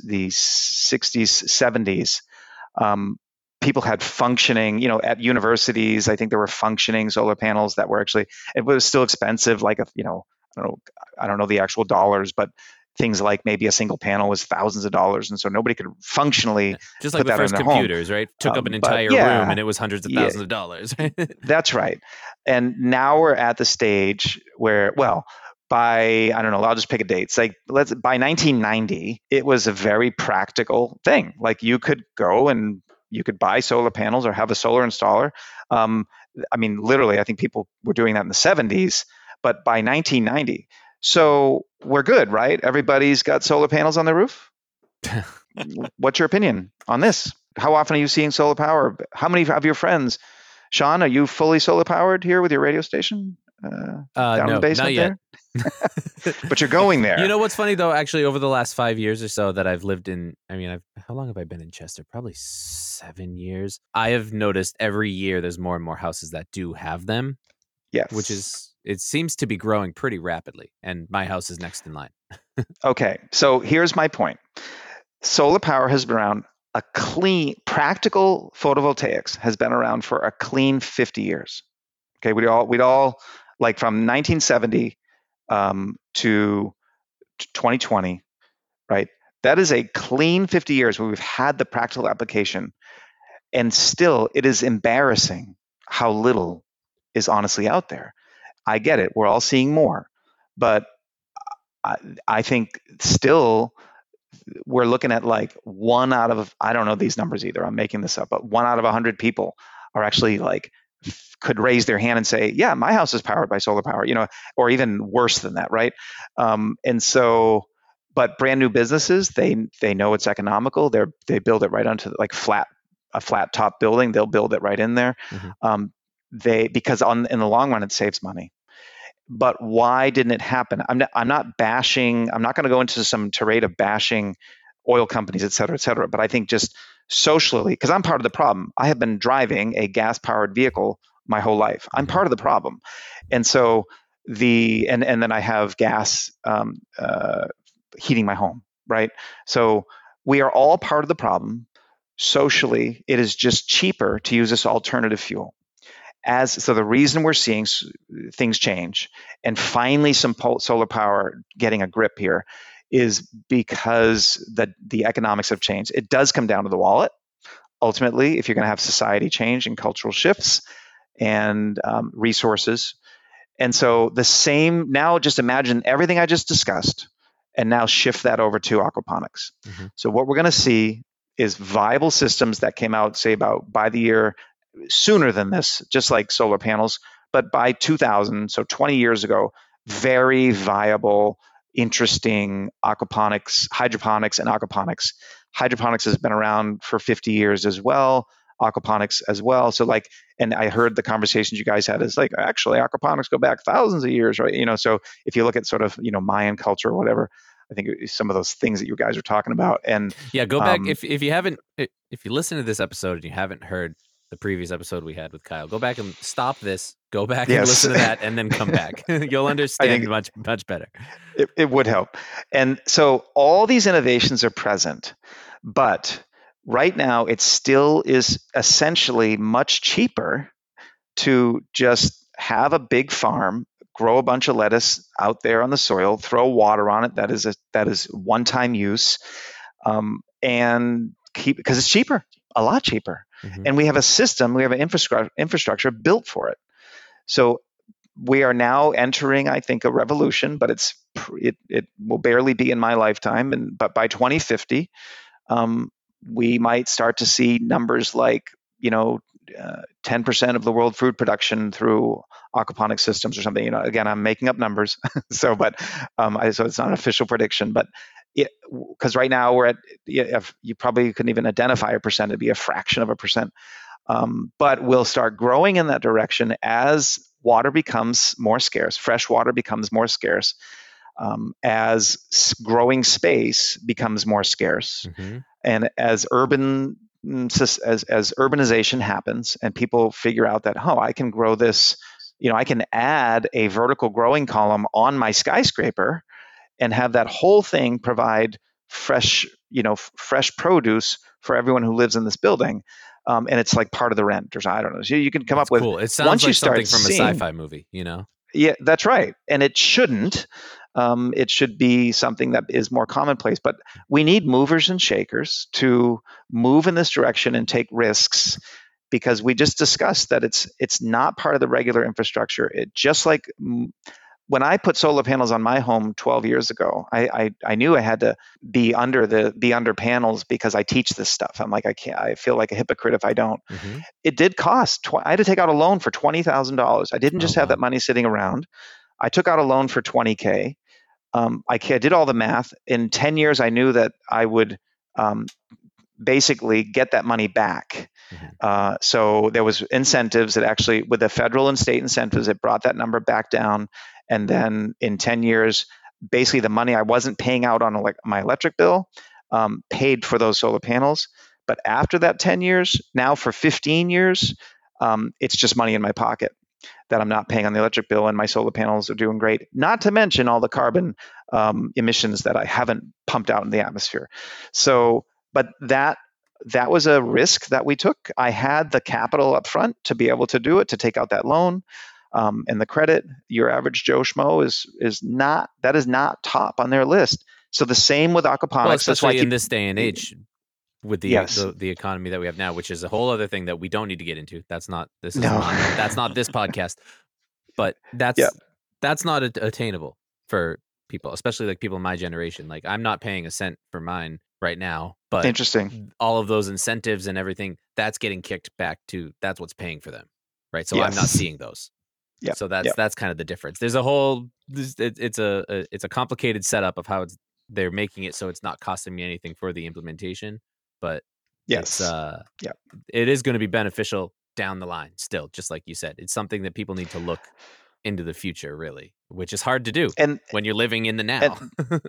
Speaker 6: the 60s, 70s, um, people had functioning, you know, at universities, I think there were functioning solar panels that were actually, it was still expensive, like, a, you know, I don't know, I don't know the actual dollars, but things like maybe a single panel was thousands of dollars, and so nobody could functionally
Speaker 1: just like the first computers, home. right? Took um, up an entire yeah, room, and it was hundreds of thousands yeah, of dollars.
Speaker 6: that's right. And now we're at the stage where, well, by I don't know, I'll just pick a date. It's like let's by 1990, it was a very practical thing. Like you could go and you could buy solar panels or have a solar installer. Um, I mean, literally, I think people were doing that in the 70s, but by 1990. So we're good, right? Everybody's got solar panels on their roof. What's your opinion on this? How often are you seeing solar power? How many of your friends, Sean, are you fully solar powered here with your radio station?
Speaker 1: Uh, uh, down no, the basement yet.
Speaker 6: but you're going there.
Speaker 1: You know what's funny though? Actually, over the last five years or so that I've lived in, I mean, I've how long have I been in Chester? Probably seven years. I have noticed every year there's more and more houses that do have them.
Speaker 6: Yes,
Speaker 1: which is it seems to be growing pretty rapidly, and my house is next in line.
Speaker 6: okay, so here's my point: solar power has been around a clean, practical photovoltaics has been around for a clean 50 years. Okay, we'd all, we'd all like from 1970 um, to 2020, right? That is a clean 50 years where we've had the practical application. And still, it is embarrassing how little is honestly out there. I get it. We're all seeing more. But I, I think still we're looking at like one out of I don't know these numbers either. I'm making this up, but one out of hundred people are actually like could raise their hand and say, "Yeah, my house is powered by solar power," you know, or even worse than that, right? Um, and so, but brand new businesses, they they know it's economical. They they build it right onto like flat a flat top building. They'll build it right in there. Mm-hmm. Um, they because on in the long run it saves money but why didn't it happen? I'm not, I'm not bashing, I'm not going to go into some tirade of bashing oil companies, et cetera, et cetera. But I think just socially, because I'm part of the problem. I have been driving a gas powered vehicle my whole life. I'm mm-hmm. part of the problem. And so the, and, and then I have gas um, uh, heating my home, right? So we are all part of the problem. Socially, it is just cheaper to use this alternative fuel as so the reason we're seeing things change and finally some solar power getting a grip here is because the the economics have changed. It does come down to the wallet. Ultimately, if you're going to have society change and cultural shifts and um, resources, and so the same now, just imagine everything I just discussed, and now shift that over to aquaponics. Mm-hmm. So what we're going to see is viable systems that came out, say about by the year sooner than this, just like solar panels. But by 2000, so 20 years ago, very viable, interesting aquaponics, hydroponics, and aquaponics. Hydroponics has been around for 50 years as well. Aquaponics as well. So like, and I heard the conversations you guys had is like actually aquaponics go back thousands of years, right? You know, so if you look at sort of you know Mayan culture or whatever, I think some of those things that you guys are talking about. And
Speaker 1: yeah, go back um, if if you haven't if you listen to this episode and you haven't heard the previous episode we had with Kyle. Go back and stop this. Go back yes. and listen to that, and then come back. You'll understand much much better.
Speaker 6: It, it would help. And so all these innovations are present, but right now it still is essentially much cheaper to just have a big farm grow a bunch of lettuce out there on the soil, throw water on it. That is a that is one time use, um, and keep because it's cheaper, a lot cheaper. Mm-hmm. And we have a system, we have an infrastructure infrastructure built for it. So we are now entering, I think, a revolution, but it's it, it will barely be in my lifetime. And but by 2050, um, we might start to see numbers like you know uh, 10% of the world food production through aquaponic systems or something. You know, again, I'm making up numbers, so but um, I, so it's not an official prediction, but because right now we're at you probably couldn't even identify a percent; it'd be a fraction of a percent. Um, but we'll start growing in that direction as water becomes more scarce, fresh water becomes more scarce, um, as growing space becomes more scarce, mm-hmm. and as urban mm, as as urbanization happens and people figure out that oh I can grow this you know I can add a vertical growing column on my skyscraper and have that whole thing provide fresh, you know, f- fresh produce for everyone who lives in this building. Um, and it's like part of the rent, or something. I don't know. So you can come
Speaker 1: that's
Speaker 6: up with.
Speaker 1: Cool. It sounds once like you start something from seeing, a sci-fi movie, you know.
Speaker 6: Yeah, that's right. And it shouldn't. Um, it should be something that is more commonplace. But we need movers and shakers to move in this direction and take risks because we just discussed that it's it's not part of the regular infrastructure. It just like when I put solar panels on my home 12 years ago, I, I, I, knew I had to be under the be under panels because I teach this stuff. I'm like I can't. I feel like a hypocrite if I don't. Mm-hmm. It did cost. Tw- I had to take out a loan for twenty thousand dollars. I didn't just oh, have wow. that money sitting around. I took out a loan for 20k. Um, I, I, did all the math. In 10 years, I knew that I would um, basically get that money back. Mm-hmm. Uh, so there was incentives that actually, with the federal and state incentives, it brought that number back down and then in 10 years basically the money i wasn't paying out on ele- my electric bill um, paid for those solar panels but after that 10 years now for 15 years um, it's just money in my pocket that i'm not paying on the electric bill and my solar panels are doing great not to mention all the carbon um, emissions that i haven't pumped out in the atmosphere so but that that was a risk that we took. I had the capital up front to be able to do it, to take out that loan. Um, and the credit, your average Joe Schmo is is not that is not top on their list. So the same with aquaponics.
Speaker 1: Well,
Speaker 6: That's why
Speaker 1: in
Speaker 6: keep-
Speaker 1: this day and age, with the,
Speaker 6: Yes.
Speaker 1: the the economy that we have now, which is a whole other thing that we don't need to get into. That's not this is
Speaker 6: No.
Speaker 1: not, that's not this podcast. But that's
Speaker 6: Yep.
Speaker 1: that's not at- attainable for people, especially like people in my generation. Like I'm not paying a cent for mine right now, but
Speaker 6: Interesting.
Speaker 1: all of those incentives and everything that's getting kicked back to that's what's paying for them, right? So I'm not seeing those.
Speaker 6: Yep,
Speaker 1: So that's
Speaker 6: yep.
Speaker 1: that's kind of the difference. There's a whole it, it's a, a it's a complicated setup of how it's they're making it so it's not costing me anything for the implementation, but
Speaker 6: Yes.
Speaker 1: uh
Speaker 6: Yep.
Speaker 1: it is going to be beneficial down the line still just like you said it's something that people need to look into the future really which is hard to do
Speaker 6: and
Speaker 1: when you're living in the now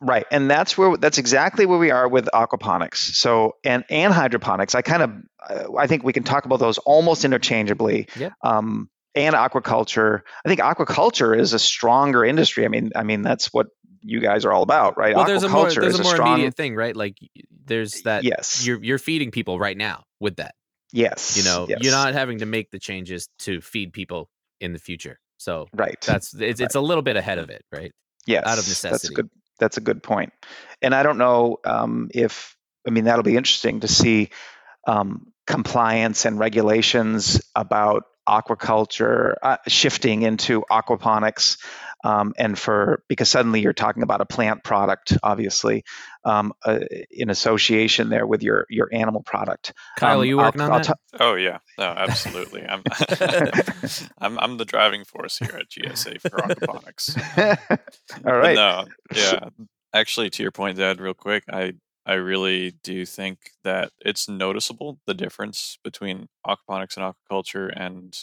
Speaker 6: Right, and that's where that's exactly where we are with aquaponics. So and and hydroponics. I kind of uh, I think we can talk about those almost interchangeably.
Speaker 1: Yep.
Speaker 6: Um, and aquaculture. I think aquaculture is a stronger industry. I mean, I mean that's what you guys are all about, right?
Speaker 1: well there's a more
Speaker 6: Aquaculture
Speaker 1: there's
Speaker 6: is
Speaker 1: a more
Speaker 6: strong,
Speaker 1: immediate thing right like there's that
Speaker 6: Yes.
Speaker 1: you're you're feeding people right now with that
Speaker 6: yes.
Speaker 1: you know
Speaker 6: yes.
Speaker 1: you're not having to make the changes to feed people in the future so
Speaker 6: right.
Speaker 1: that's it's, it's a little bit ahead of it right
Speaker 6: yes,
Speaker 1: out of necessity.
Speaker 6: That's good. That's a good point. And I don't know um, if I mean that'll be interesting to see um, compliance and regulations about aquaculture uh, shifting into aquaponics. Um, and for because suddenly you're talking about a plant product, obviously, um, uh, in association there with your your animal product.
Speaker 1: kyle
Speaker 6: Um,
Speaker 1: are you
Speaker 6: I'll-
Speaker 1: working on
Speaker 6: I'll
Speaker 1: that
Speaker 6: ta-
Speaker 5: Oh yeah, no, absolutely. I'm, I'm I'm the driving force here at GSA for aquaponics.
Speaker 6: All
Speaker 5: But no, yeah. Actually, to your point, Dad, real quick, I I really do think that it's noticeable the difference between aquaponics and aquaculture and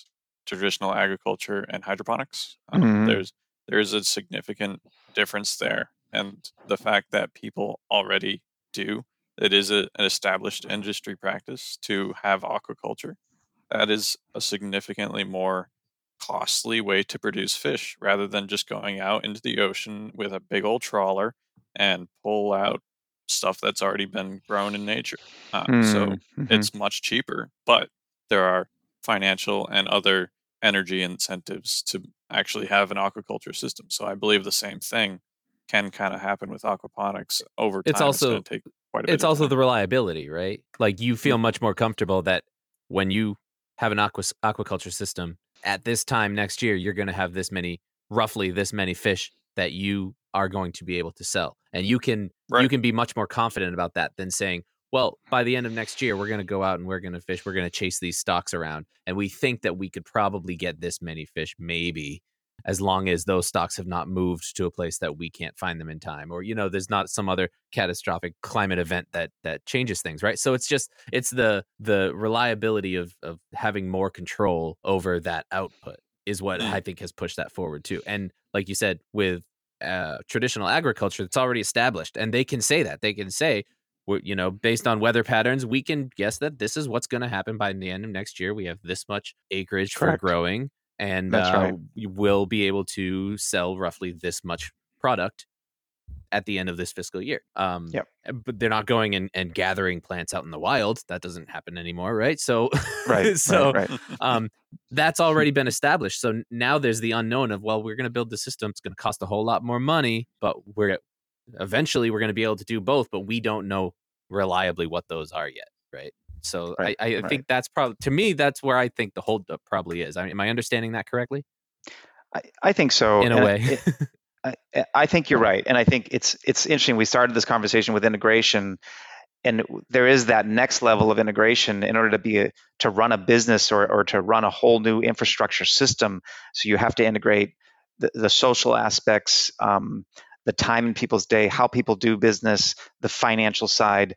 Speaker 5: traditional agriculture and hydroponics. Um,
Speaker 6: Mhm.
Speaker 5: There's there's a significant difference there, and the fact that people already do it is a, an established industry practice to have aquaculture. That is a significantly more costly way to produce fish rather than just going out into the ocean with a big old trawler and pull out stuff that's already been grown in nature. So
Speaker 6: Mm, mhm.
Speaker 5: it's much cheaper, but there are financial and other energy incentives to actually have an aquaculture system. So I believe the same thing can kind of happen with aquaponics over time.
Speaker 1: It's also-
Speaker 5: gonna take quite a bit.
Speaker 1: it's
Speaker 5: of
Speaker 1: also the reliability, right? Like you feel much more comfortable that when you have an aqua aquaculture system at this time next year, you're going to have this many, roughly this many fish that you are going to be able to sell, and you can you can be much more confident about that than saying, well, by the end of next year, we're going to go out and we're going to fish, we're going to chase these stocks around, and we think that we could probably get this many fish, maybe. As long as those stocks have not moved to a place that we can't find them in time, or you know, there's not some other catastrophic climate event that that changes things right so it's just it's the the reliability of of having more control over that output is what
Speaker 5: Mm.
Speaker 1: i think has pushed that forward too and like you said with uh, traditional agriculture it's already established and they can say that they can say you know based on weather patterns we can guess that this is what's going to happen by the end of next year we have this much acreage
Speaker 6: Correct.
Speaker 1: for growing and
Speaker 6: That's
Speaker 1: uh,
Speaker 6: right.
Speaker 1: we will be able to sell roughly this much product at the end of this fiscal year. Um,
Speaker 6: Yep.
Speaker 1: uh, But they're not going and, and gathering plants out in the wild. That doesn't happen anymore, right? So,
Speaker 6: right.
Speaker 1: so
Speaker 6: right, right.
Speaker 1: um, that's already been established. So now there's the unknown of well, we're going to build the system. It's going to cost a whole lot more money, but we're eventually we're going to be able to do both. But we don't know reliably what those are yet, right? So
Speaker 6: Right,
Speaker 1: I, I
Speaker 6: right.
Speaker 1: think that's probably to me that's where I think the holdup probably is. I mean, am I understanding that correctly?
Speaker 6: I, I think so.
Speaker 1: In a
Speaker 6: and
Speaker 1: way.
Speaker 6: it- I, think you're right, and I think it's it's interesting. We started this conversation with integration, and there is that next level of integration in order to be a, to run a business or or to run a whole new infrastructure system. So you have to integrate the, the social aspects, um, the time in people's day, how people do business, the financial side.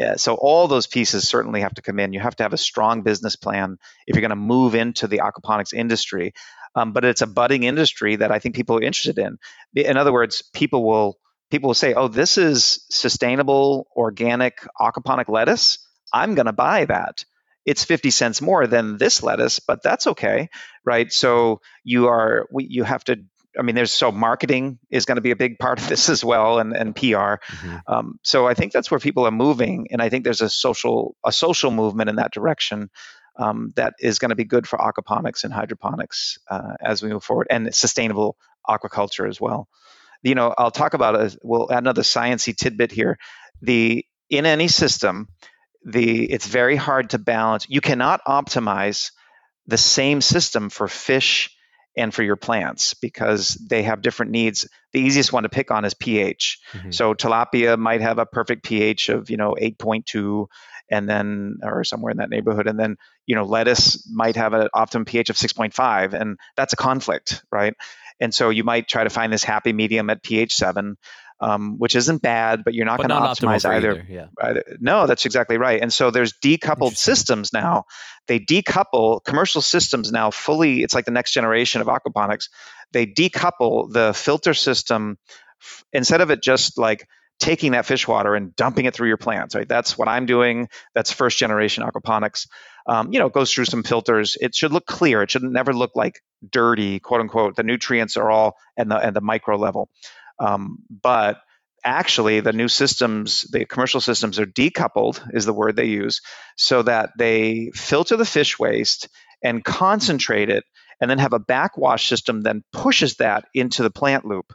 Speaker 6: Uh, so all those pieces certainly have to come in. You have to have a strong business plan if you're going to move into the aquaponics industry. Um, but it's a budding industry that I think people are interested in. In other words, people will people will say, "Oh, this is sustainable, organic aquaponic lettuce. I'm going to buy that." It's 50 cents more than this lettuce, but that's okay, right? So you are we, you have to I mean, there's so marketing is going to be a big part of this as well, and and PR. Mm-hmm. Um, so I think that's where people are moving, and I think there's a social a social movement in that direction. Um, that is going to be good for aquaponics and hydroponics uh, as we move forward, and sustainable aquaculture as well. You know, I'll talk about a, we'll add another sciency tidbit here. The in any system, the it's very hard to balance. You cannot optimize the same system for fish and for your plants because they have different needs. The easiest one to pick on is pH. Mm-hmm. So tilapia might have a perfect pH of, you know, 8.2 and then or somewhere in that neighborhood and then, you know, lettuce might have an optimum pH of 6.5 and that's a conflict, right? And so you might try to find this happy medium at pH 7 um, which isn't bad, but you're not going to optimize either.
Speaker 1: either. Yeah.
Speaker 6: Either. No, that's exactly right. And so there's decoupled systems now. They decouple commercial systems now fully. It's like the next generation of aquaponics. They decouple the filter system instead of it just like taking that fish water and dumping it through your plants. Right. That's what I'm doing. That's first generation aquaponics. Um, you know, it goes through some filters. It should look clear. It should never look like dirty, quote unquote. The nutrients are all at the, at the micro level. Um, but actually, the new systems, the commercial systems, are decoupled, is the word they use, so that they filter the fish waste and concentrate it, and then have a backwash system then pushes that into the plant loop.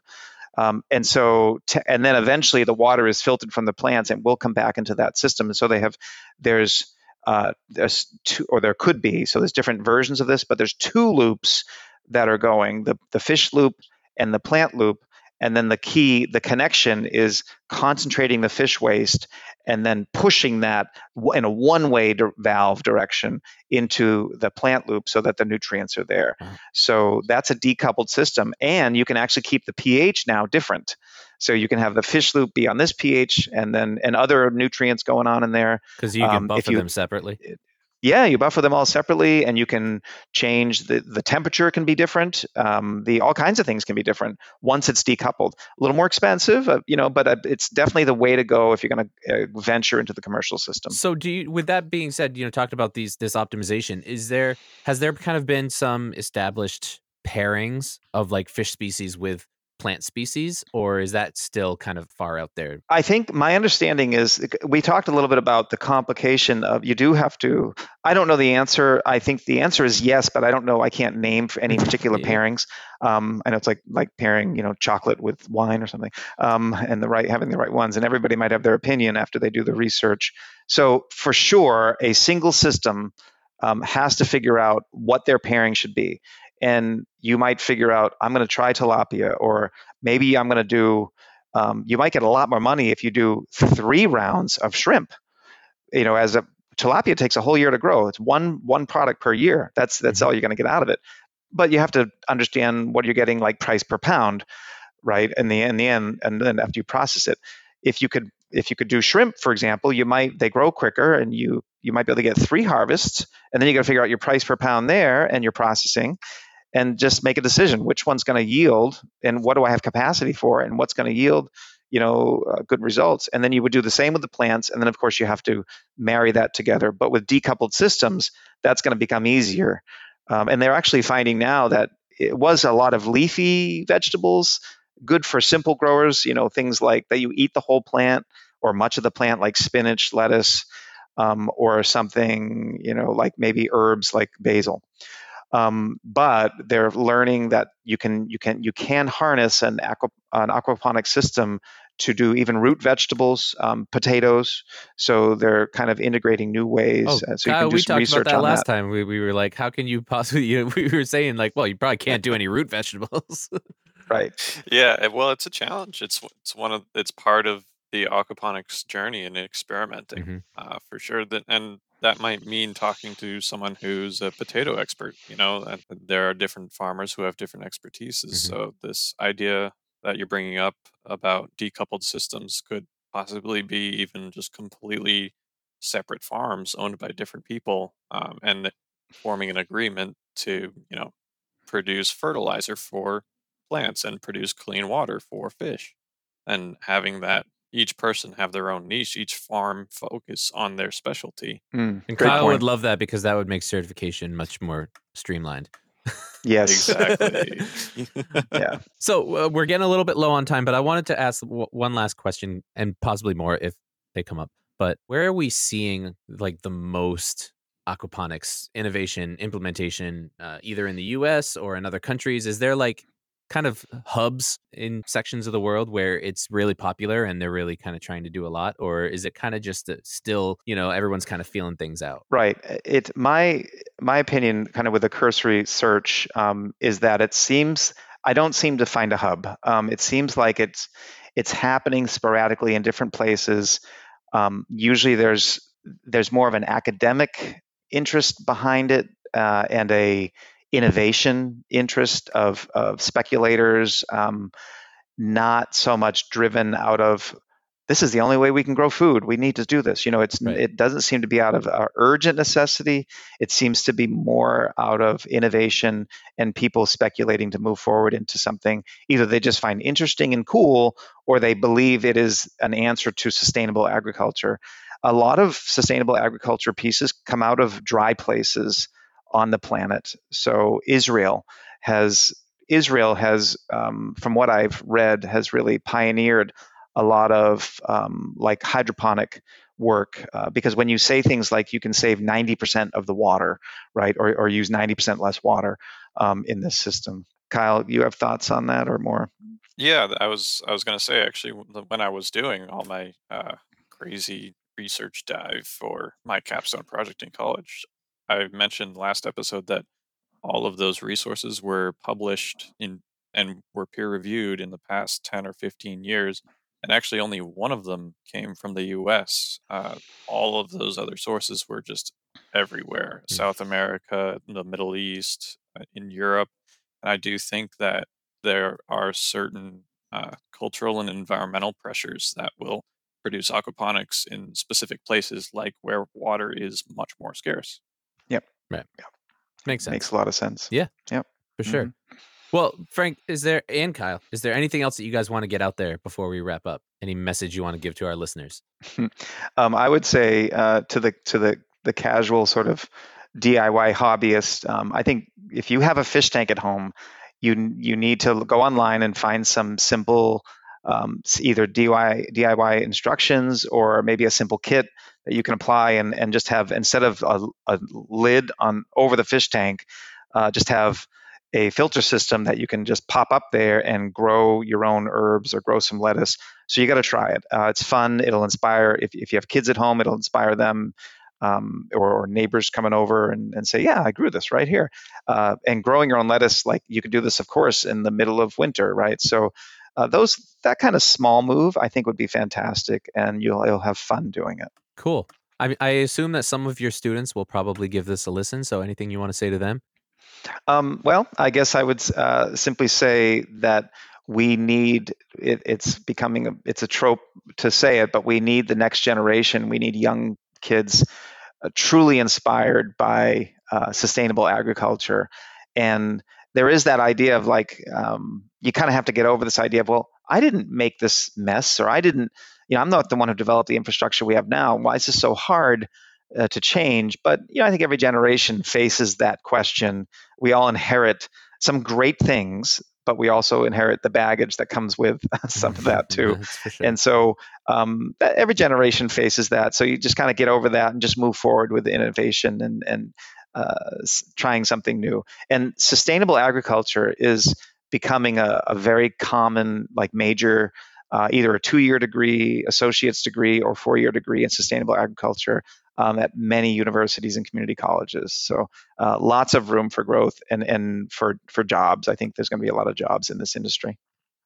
Speaker 6: Um, and so, and then eventually the water is filtered from the plants and will come back into that system. And so they have, there's, uh, there's two, or there could be, so there's different versions of this, but there's two loops that are going the, the fish loop and the plant loop and then the key, the connection is concentrating the fish waste and then pushing that in a one way valve direction into the plant loop so that the nutrients are there. Mm-hmm. So that's a decoupled system. And you can actually keep the pH now different. So you can have the fish loop be on this pH and then and other nutrients going on in there.
Speaker 1: Because you can um, buffer you, them separately
Speaker 6: yeah, you buffer them all separately, and you can change the the temperature can be different. Um, the all kinds of things can be different once it's decoupled. A little more expensive, uh, you know, but uh, it's definitely the way to go if you're going to uh, venture into the commercial system.
Speaker 1: So, do you? With that being said, you know, talked about these this optimization. Is there has there kind of been some established pairings of like fish species with plant species, or is that still kind of far out there?
Speaker 6: I think my understanding is we talked a little bit about the complication of you do have to. I don't know the answer. I think the answer is yes, but I don't know. I can't name any particular yeah. pairings. Um, I know it's like like pairing, you know, chocolate with wine or something, um, and the right having the right ones. And everybody might have their opinion after they do the research. So for sure, a single system um, has to figure out what their pairing should be and you might figure out i'm going to try tilapia or maybe i'm going to do um, you might get a lot more money if you do three rounds of shrimp. You know as a tilapia takes a whole year to grow. It's one one product per year. That's that's mm-hmm. all you're going to get out of it. But you have to understand what you're getting like price per pound right in the in the end and then after you process it. If you could if you could do shrimp for example you might they grow quicker and you you might be able to get three harvests and then you got to figure out your price per pound there and your processing and just make a decision which one's going to yield and what do I have capacity for and what's going to yield you know uh, good results. And then you would do the same with the plants and then of course you have to marry that together. But with decoupled systems that's going to become easier. Um, and they're actually finding now that it was a lot of leafy vegetables good for simple growers you know things like that you eat the whole plant or much of the plant like spinach lettuce um, or something you know like maybe herbs like basil um, but they're learning that you can you can you can harness an, aqua, an aquaponic system to do even root vegetables, um, potatoes. So they're kind of integrating new ways.
Speaker 1: Oh,
Speaker 6: uh, so
Speaker 1: you
Speaker 6: can
Speaker 1: do we talked
Speaker 6: about
Speaker 1: that last
Speaker 6: that.
Speaker 1: time. We, we were like, how can you possibly? You know, we were saying like, well, you probably can't do any root vegetables.
Speaker 6: right.
Speaker 5: Yeah. Well, it's a challenge. It's it's one of it's part of the aquaponics journey and experimenting mm-hmm. uh, for sure. That and that might mean talking to someone who's a potato expert. You know, there are different farmers who have different expertises. Mm-hmm. So this idea that you're bringing up about decoupled systems could possibly be even just completely separate farms owned by different people um, and forming an agreement to you know produce fertilizer for plants and produce clean water for fish and having that each person have their own niche, each farm focus on their specialty.
Speaker 1: Mm, and Kyle point. would love that because that would make certification much more streamlined.
Speaker 6: Yes.
Speaker 5: Exactly.
Speaker 6: yeah.
Speaker 1: So uh, we're getting a little bit low on time, but I wanted to ask w- one last question and possibly more if they come up. But where are we seeing like the most aquaponics innovation implementation, uh, either in the U.S. or in other countries? Is there like kind of hubs in sections of the world where it's really popular and they're really kind of trying to do a lot or is it kind of just still you know everyone's kind of feeling things out?
Speaker 6: Right it my my opinion kind of with a cursory search um, is that it seems i don't seem to find a hub. Um, it seems like it's it's happening sporadically in different places. Um, usually there's there's more of an academic interest behind it uh, and a innovation interest of, of speculators, um, not so much driven out of this is the only way we can grow food. We need to do this. You know, it's right. it doesn't seem to be out of urgent necessity. It seems to be more out of innovation and people speculating to move forward into something either they just find interesting and cool, or they believe it is an answer to sustainable agriculture. A lot of sustainable agriculture pieces come out of dry places on the planet. So Israel has Israel has, um, from what I've read, has really pioneered a lot of um, like hydroponic work uh, because when you say things like you can save 90% of the water, right, or, or use 90% less water um, in this system. Kyle, you have thoughts on that or more?
Speaker 5: Yeah, I was I was going to say actually when I was doing all my uh, crazy research dive for my capstone project in college, I mentioned last episode that all of those resources were published in and were peer reviewed in the past 10 or 15 years. And actually, only one of them came from the US. Uh, all of those other sources were just everywhere mm. South America, the Middle East, uh, in Europe. And I do think that there are certain uh, cultural and environmental pressures that will produce aquaponics in specific places, like where water is much more scarce.
Speaker 1: Right. Yeah. Makes sense.
Speaker 6: Makes a lot of sense.
Speaker 1: Yeah.
Speaker 6: Yep.
Speaker 1: For sure. Mm-hmm. Well, Frank, is there and Kyle, is there anything else that you guys want to get out there before we wrap up? Any message you want to give to our listeners?
Speaker 6: um, I would say uh, to the to the the casual sort of DIY hobbyist, um, I think if you have a fish tank at home, you you need to go online and find some simple um, either DIY, DIY instructions or maybe a simple kit that you can apply and, and just have instead of a, a lid on over the fish tank, uh, just have a filter system that you can just pop up there and grow your own herbs or grow some lettuce. So you got to try it. Uh, it's fun. It'll inspire. If, if you have kids at home, it'll inspire them. Um, or, or, neighbors coming over and, and, say, "Yeah, I grew this right here." Uh, and growing your own lettuce, like you could do this, of course, in the middle of winter, right? So uh, those that kind of small move I think would be fantastic, and you'll you'll have fun doing it.
Speaker 1: Cool. I, I assume that some of your students will probably give this a listen. So anything you want to say to them?
Speaker 6: Um, well, I guess I would uh, simply say that we need it, it's becoming a, it's a trope to say it, but we need the next generation. We need young kids uh, truly inspired by uh, sustainable agriculture and there is that idea of like um, you kind of have to get over this idea of well i didn't make this mess or i didn't you know i'm not the one who developed the infrastructure we have now. Why is this so hard uh, to change? But you know i think every generation faces that question. We all inherit some great things but we also inherit the baggage that comes with some of that too. Sure. and so um, every generation faces that. So you just kind of get over that and just move forward with innovation and and uh, trying something new. And sustainable agriculture is becoming a, a very common, like major, uh, either a two-year degree, associate's degree, or four-year degree in sustainable agriculture um, at many universities and community colleges. So uh, lots of room for growth and and for for jobs. I think there's going to be a lot of jobs in this industry.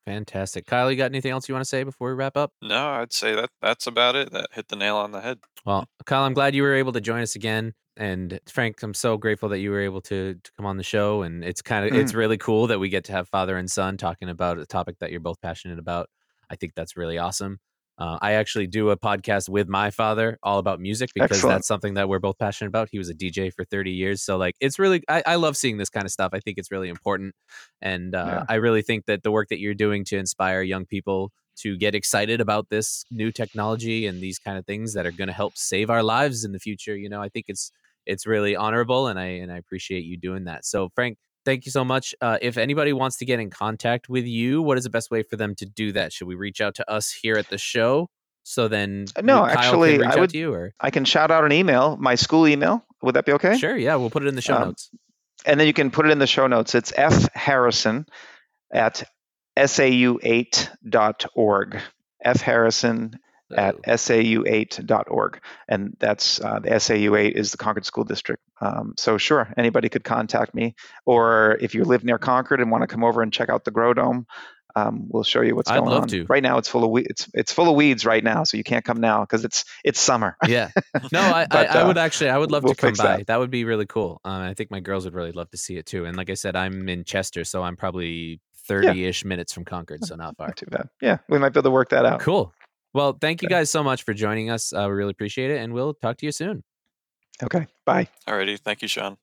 Speaker 1: Fantastic, Kyle. You got anything else you want to say before we wrap up?
Speaker 5: No, I'd say that that's about it. That hit the nail on the head.
Speaker 1: Well, Kyle, I'm glad you were able to join us again and Frank, I'm so grateful that you were able to to come on the show. And it's kind of mm. it's really cool that we get to have father and son talking about a topic that you're both passionate about. I think that's really awesome. Uh, I actually do a podcast with my father all about music because Excellent. that's something that we're both passionate about. He was a DJ for 30 years. So, like, it's really, I, I love seeing this kind of stuff. I think it's really important. And uh, yeah. I really think that the work that you're doing to inspire young people to get excited about this new technology and these kind of things that are going to help save our lives in the future, you know, I think it's, it's really honorable and I and I appreciate you doing that. So Frank, thank you so much. Uh, if anybody wants to get in contact with you, what is the best way for them to do that? Should we reach out to us here at the show? So then,
Speaker 6: Uh, no,
Speaker 1: Kyle
Speaker 6: actually,
Speaker 1: reach
Speaker 6: I
Speaker 1: out
Speaker 6: would-
Speaker 1: to you, or
Speaker 6: I can shout out an email, my school email. Would that be okay?
Speaker 1: sure, yeah, we'll put it in the show
Speaker 6: Um,
Speaker 1: notes.
Speaker 6: And then you can put it in the show notes. It's F Harrison at sau8.org. F Harrison at
Speaker 1: So-
Speaker 6: sau8.org. And that's uh, the SAU8 is the Concord School District. Um, so, sure, anybody could contact me. Or if you live near Concord and want to come over and check out the Grow Dome, um, we'll show you what's
Speaker 1: I'd
Speaker 6: going
Speaker 1: love
Speaker 6: on.
Speaker 1: to.
Speaker 6: Right now, it's full of we- it's it's full of weeds right now, so you can't come now because it's it's summer.
Speaker 1: yeah. No, I,
Speaker 6: But,
Speaker 1: I, I
Speaker 6: uh,
Speaker 1: would actually, I would love
Speaker 6: we'll
Speaker 1: to come by.
Speaker 6: that.
Speaker 1: That. would be really cool. Um, I think my girls would really love to see it too. And like I said, I'm in Chester, so I'm probably 30 ish minutes from Concord, so not far.
Speaker 6: Not too bad. Yeah, we might be able to work that out.
Speaker 1: Cool. Well, thank you guys so much for joining us. Uh, we really appreciate it, and we'll talk to you soon.
Speaker 6: Okay, bye.
Speaker 5: Alrighty, thank you, Sean.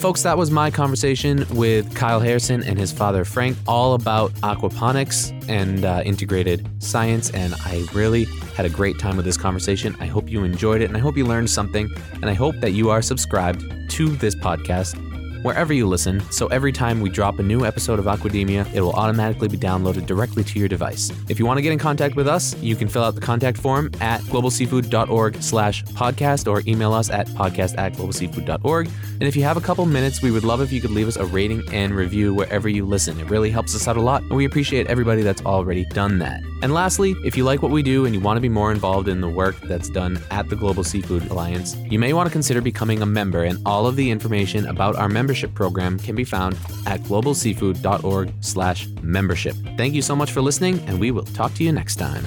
Speaker 1: Folks, that was my conversation with Kyle Harrison and his father Frank, all about aquaponics and uh, integrated science. And I really had a great time with this conversation. I hope you enjoyed it and I hope you learned something. And I hope that you are subscribed to this podcast wherever you listen. So every time we drop a new episode of Aquademia, it will automatically be downloaded directly to your device. If you want to get in contact with us, you can fill out the contact form at globalseafood.org slash podcast or email us at podcast at globalseafood.org. And if you have a couple minutes, we would love if you could leave us a rating and review wherever you listen. It really helps us out a lot, and we appreciate everybody that's already done that. And lastly, if you like what we do and you want to be more involved in the work that's done at the Global Seafood Alliance, you may want to consider becoming a member, and all of the information about our membership program can be found at globalseafood.org slash membership. Thank you so much for listening, and we will talk to you next time.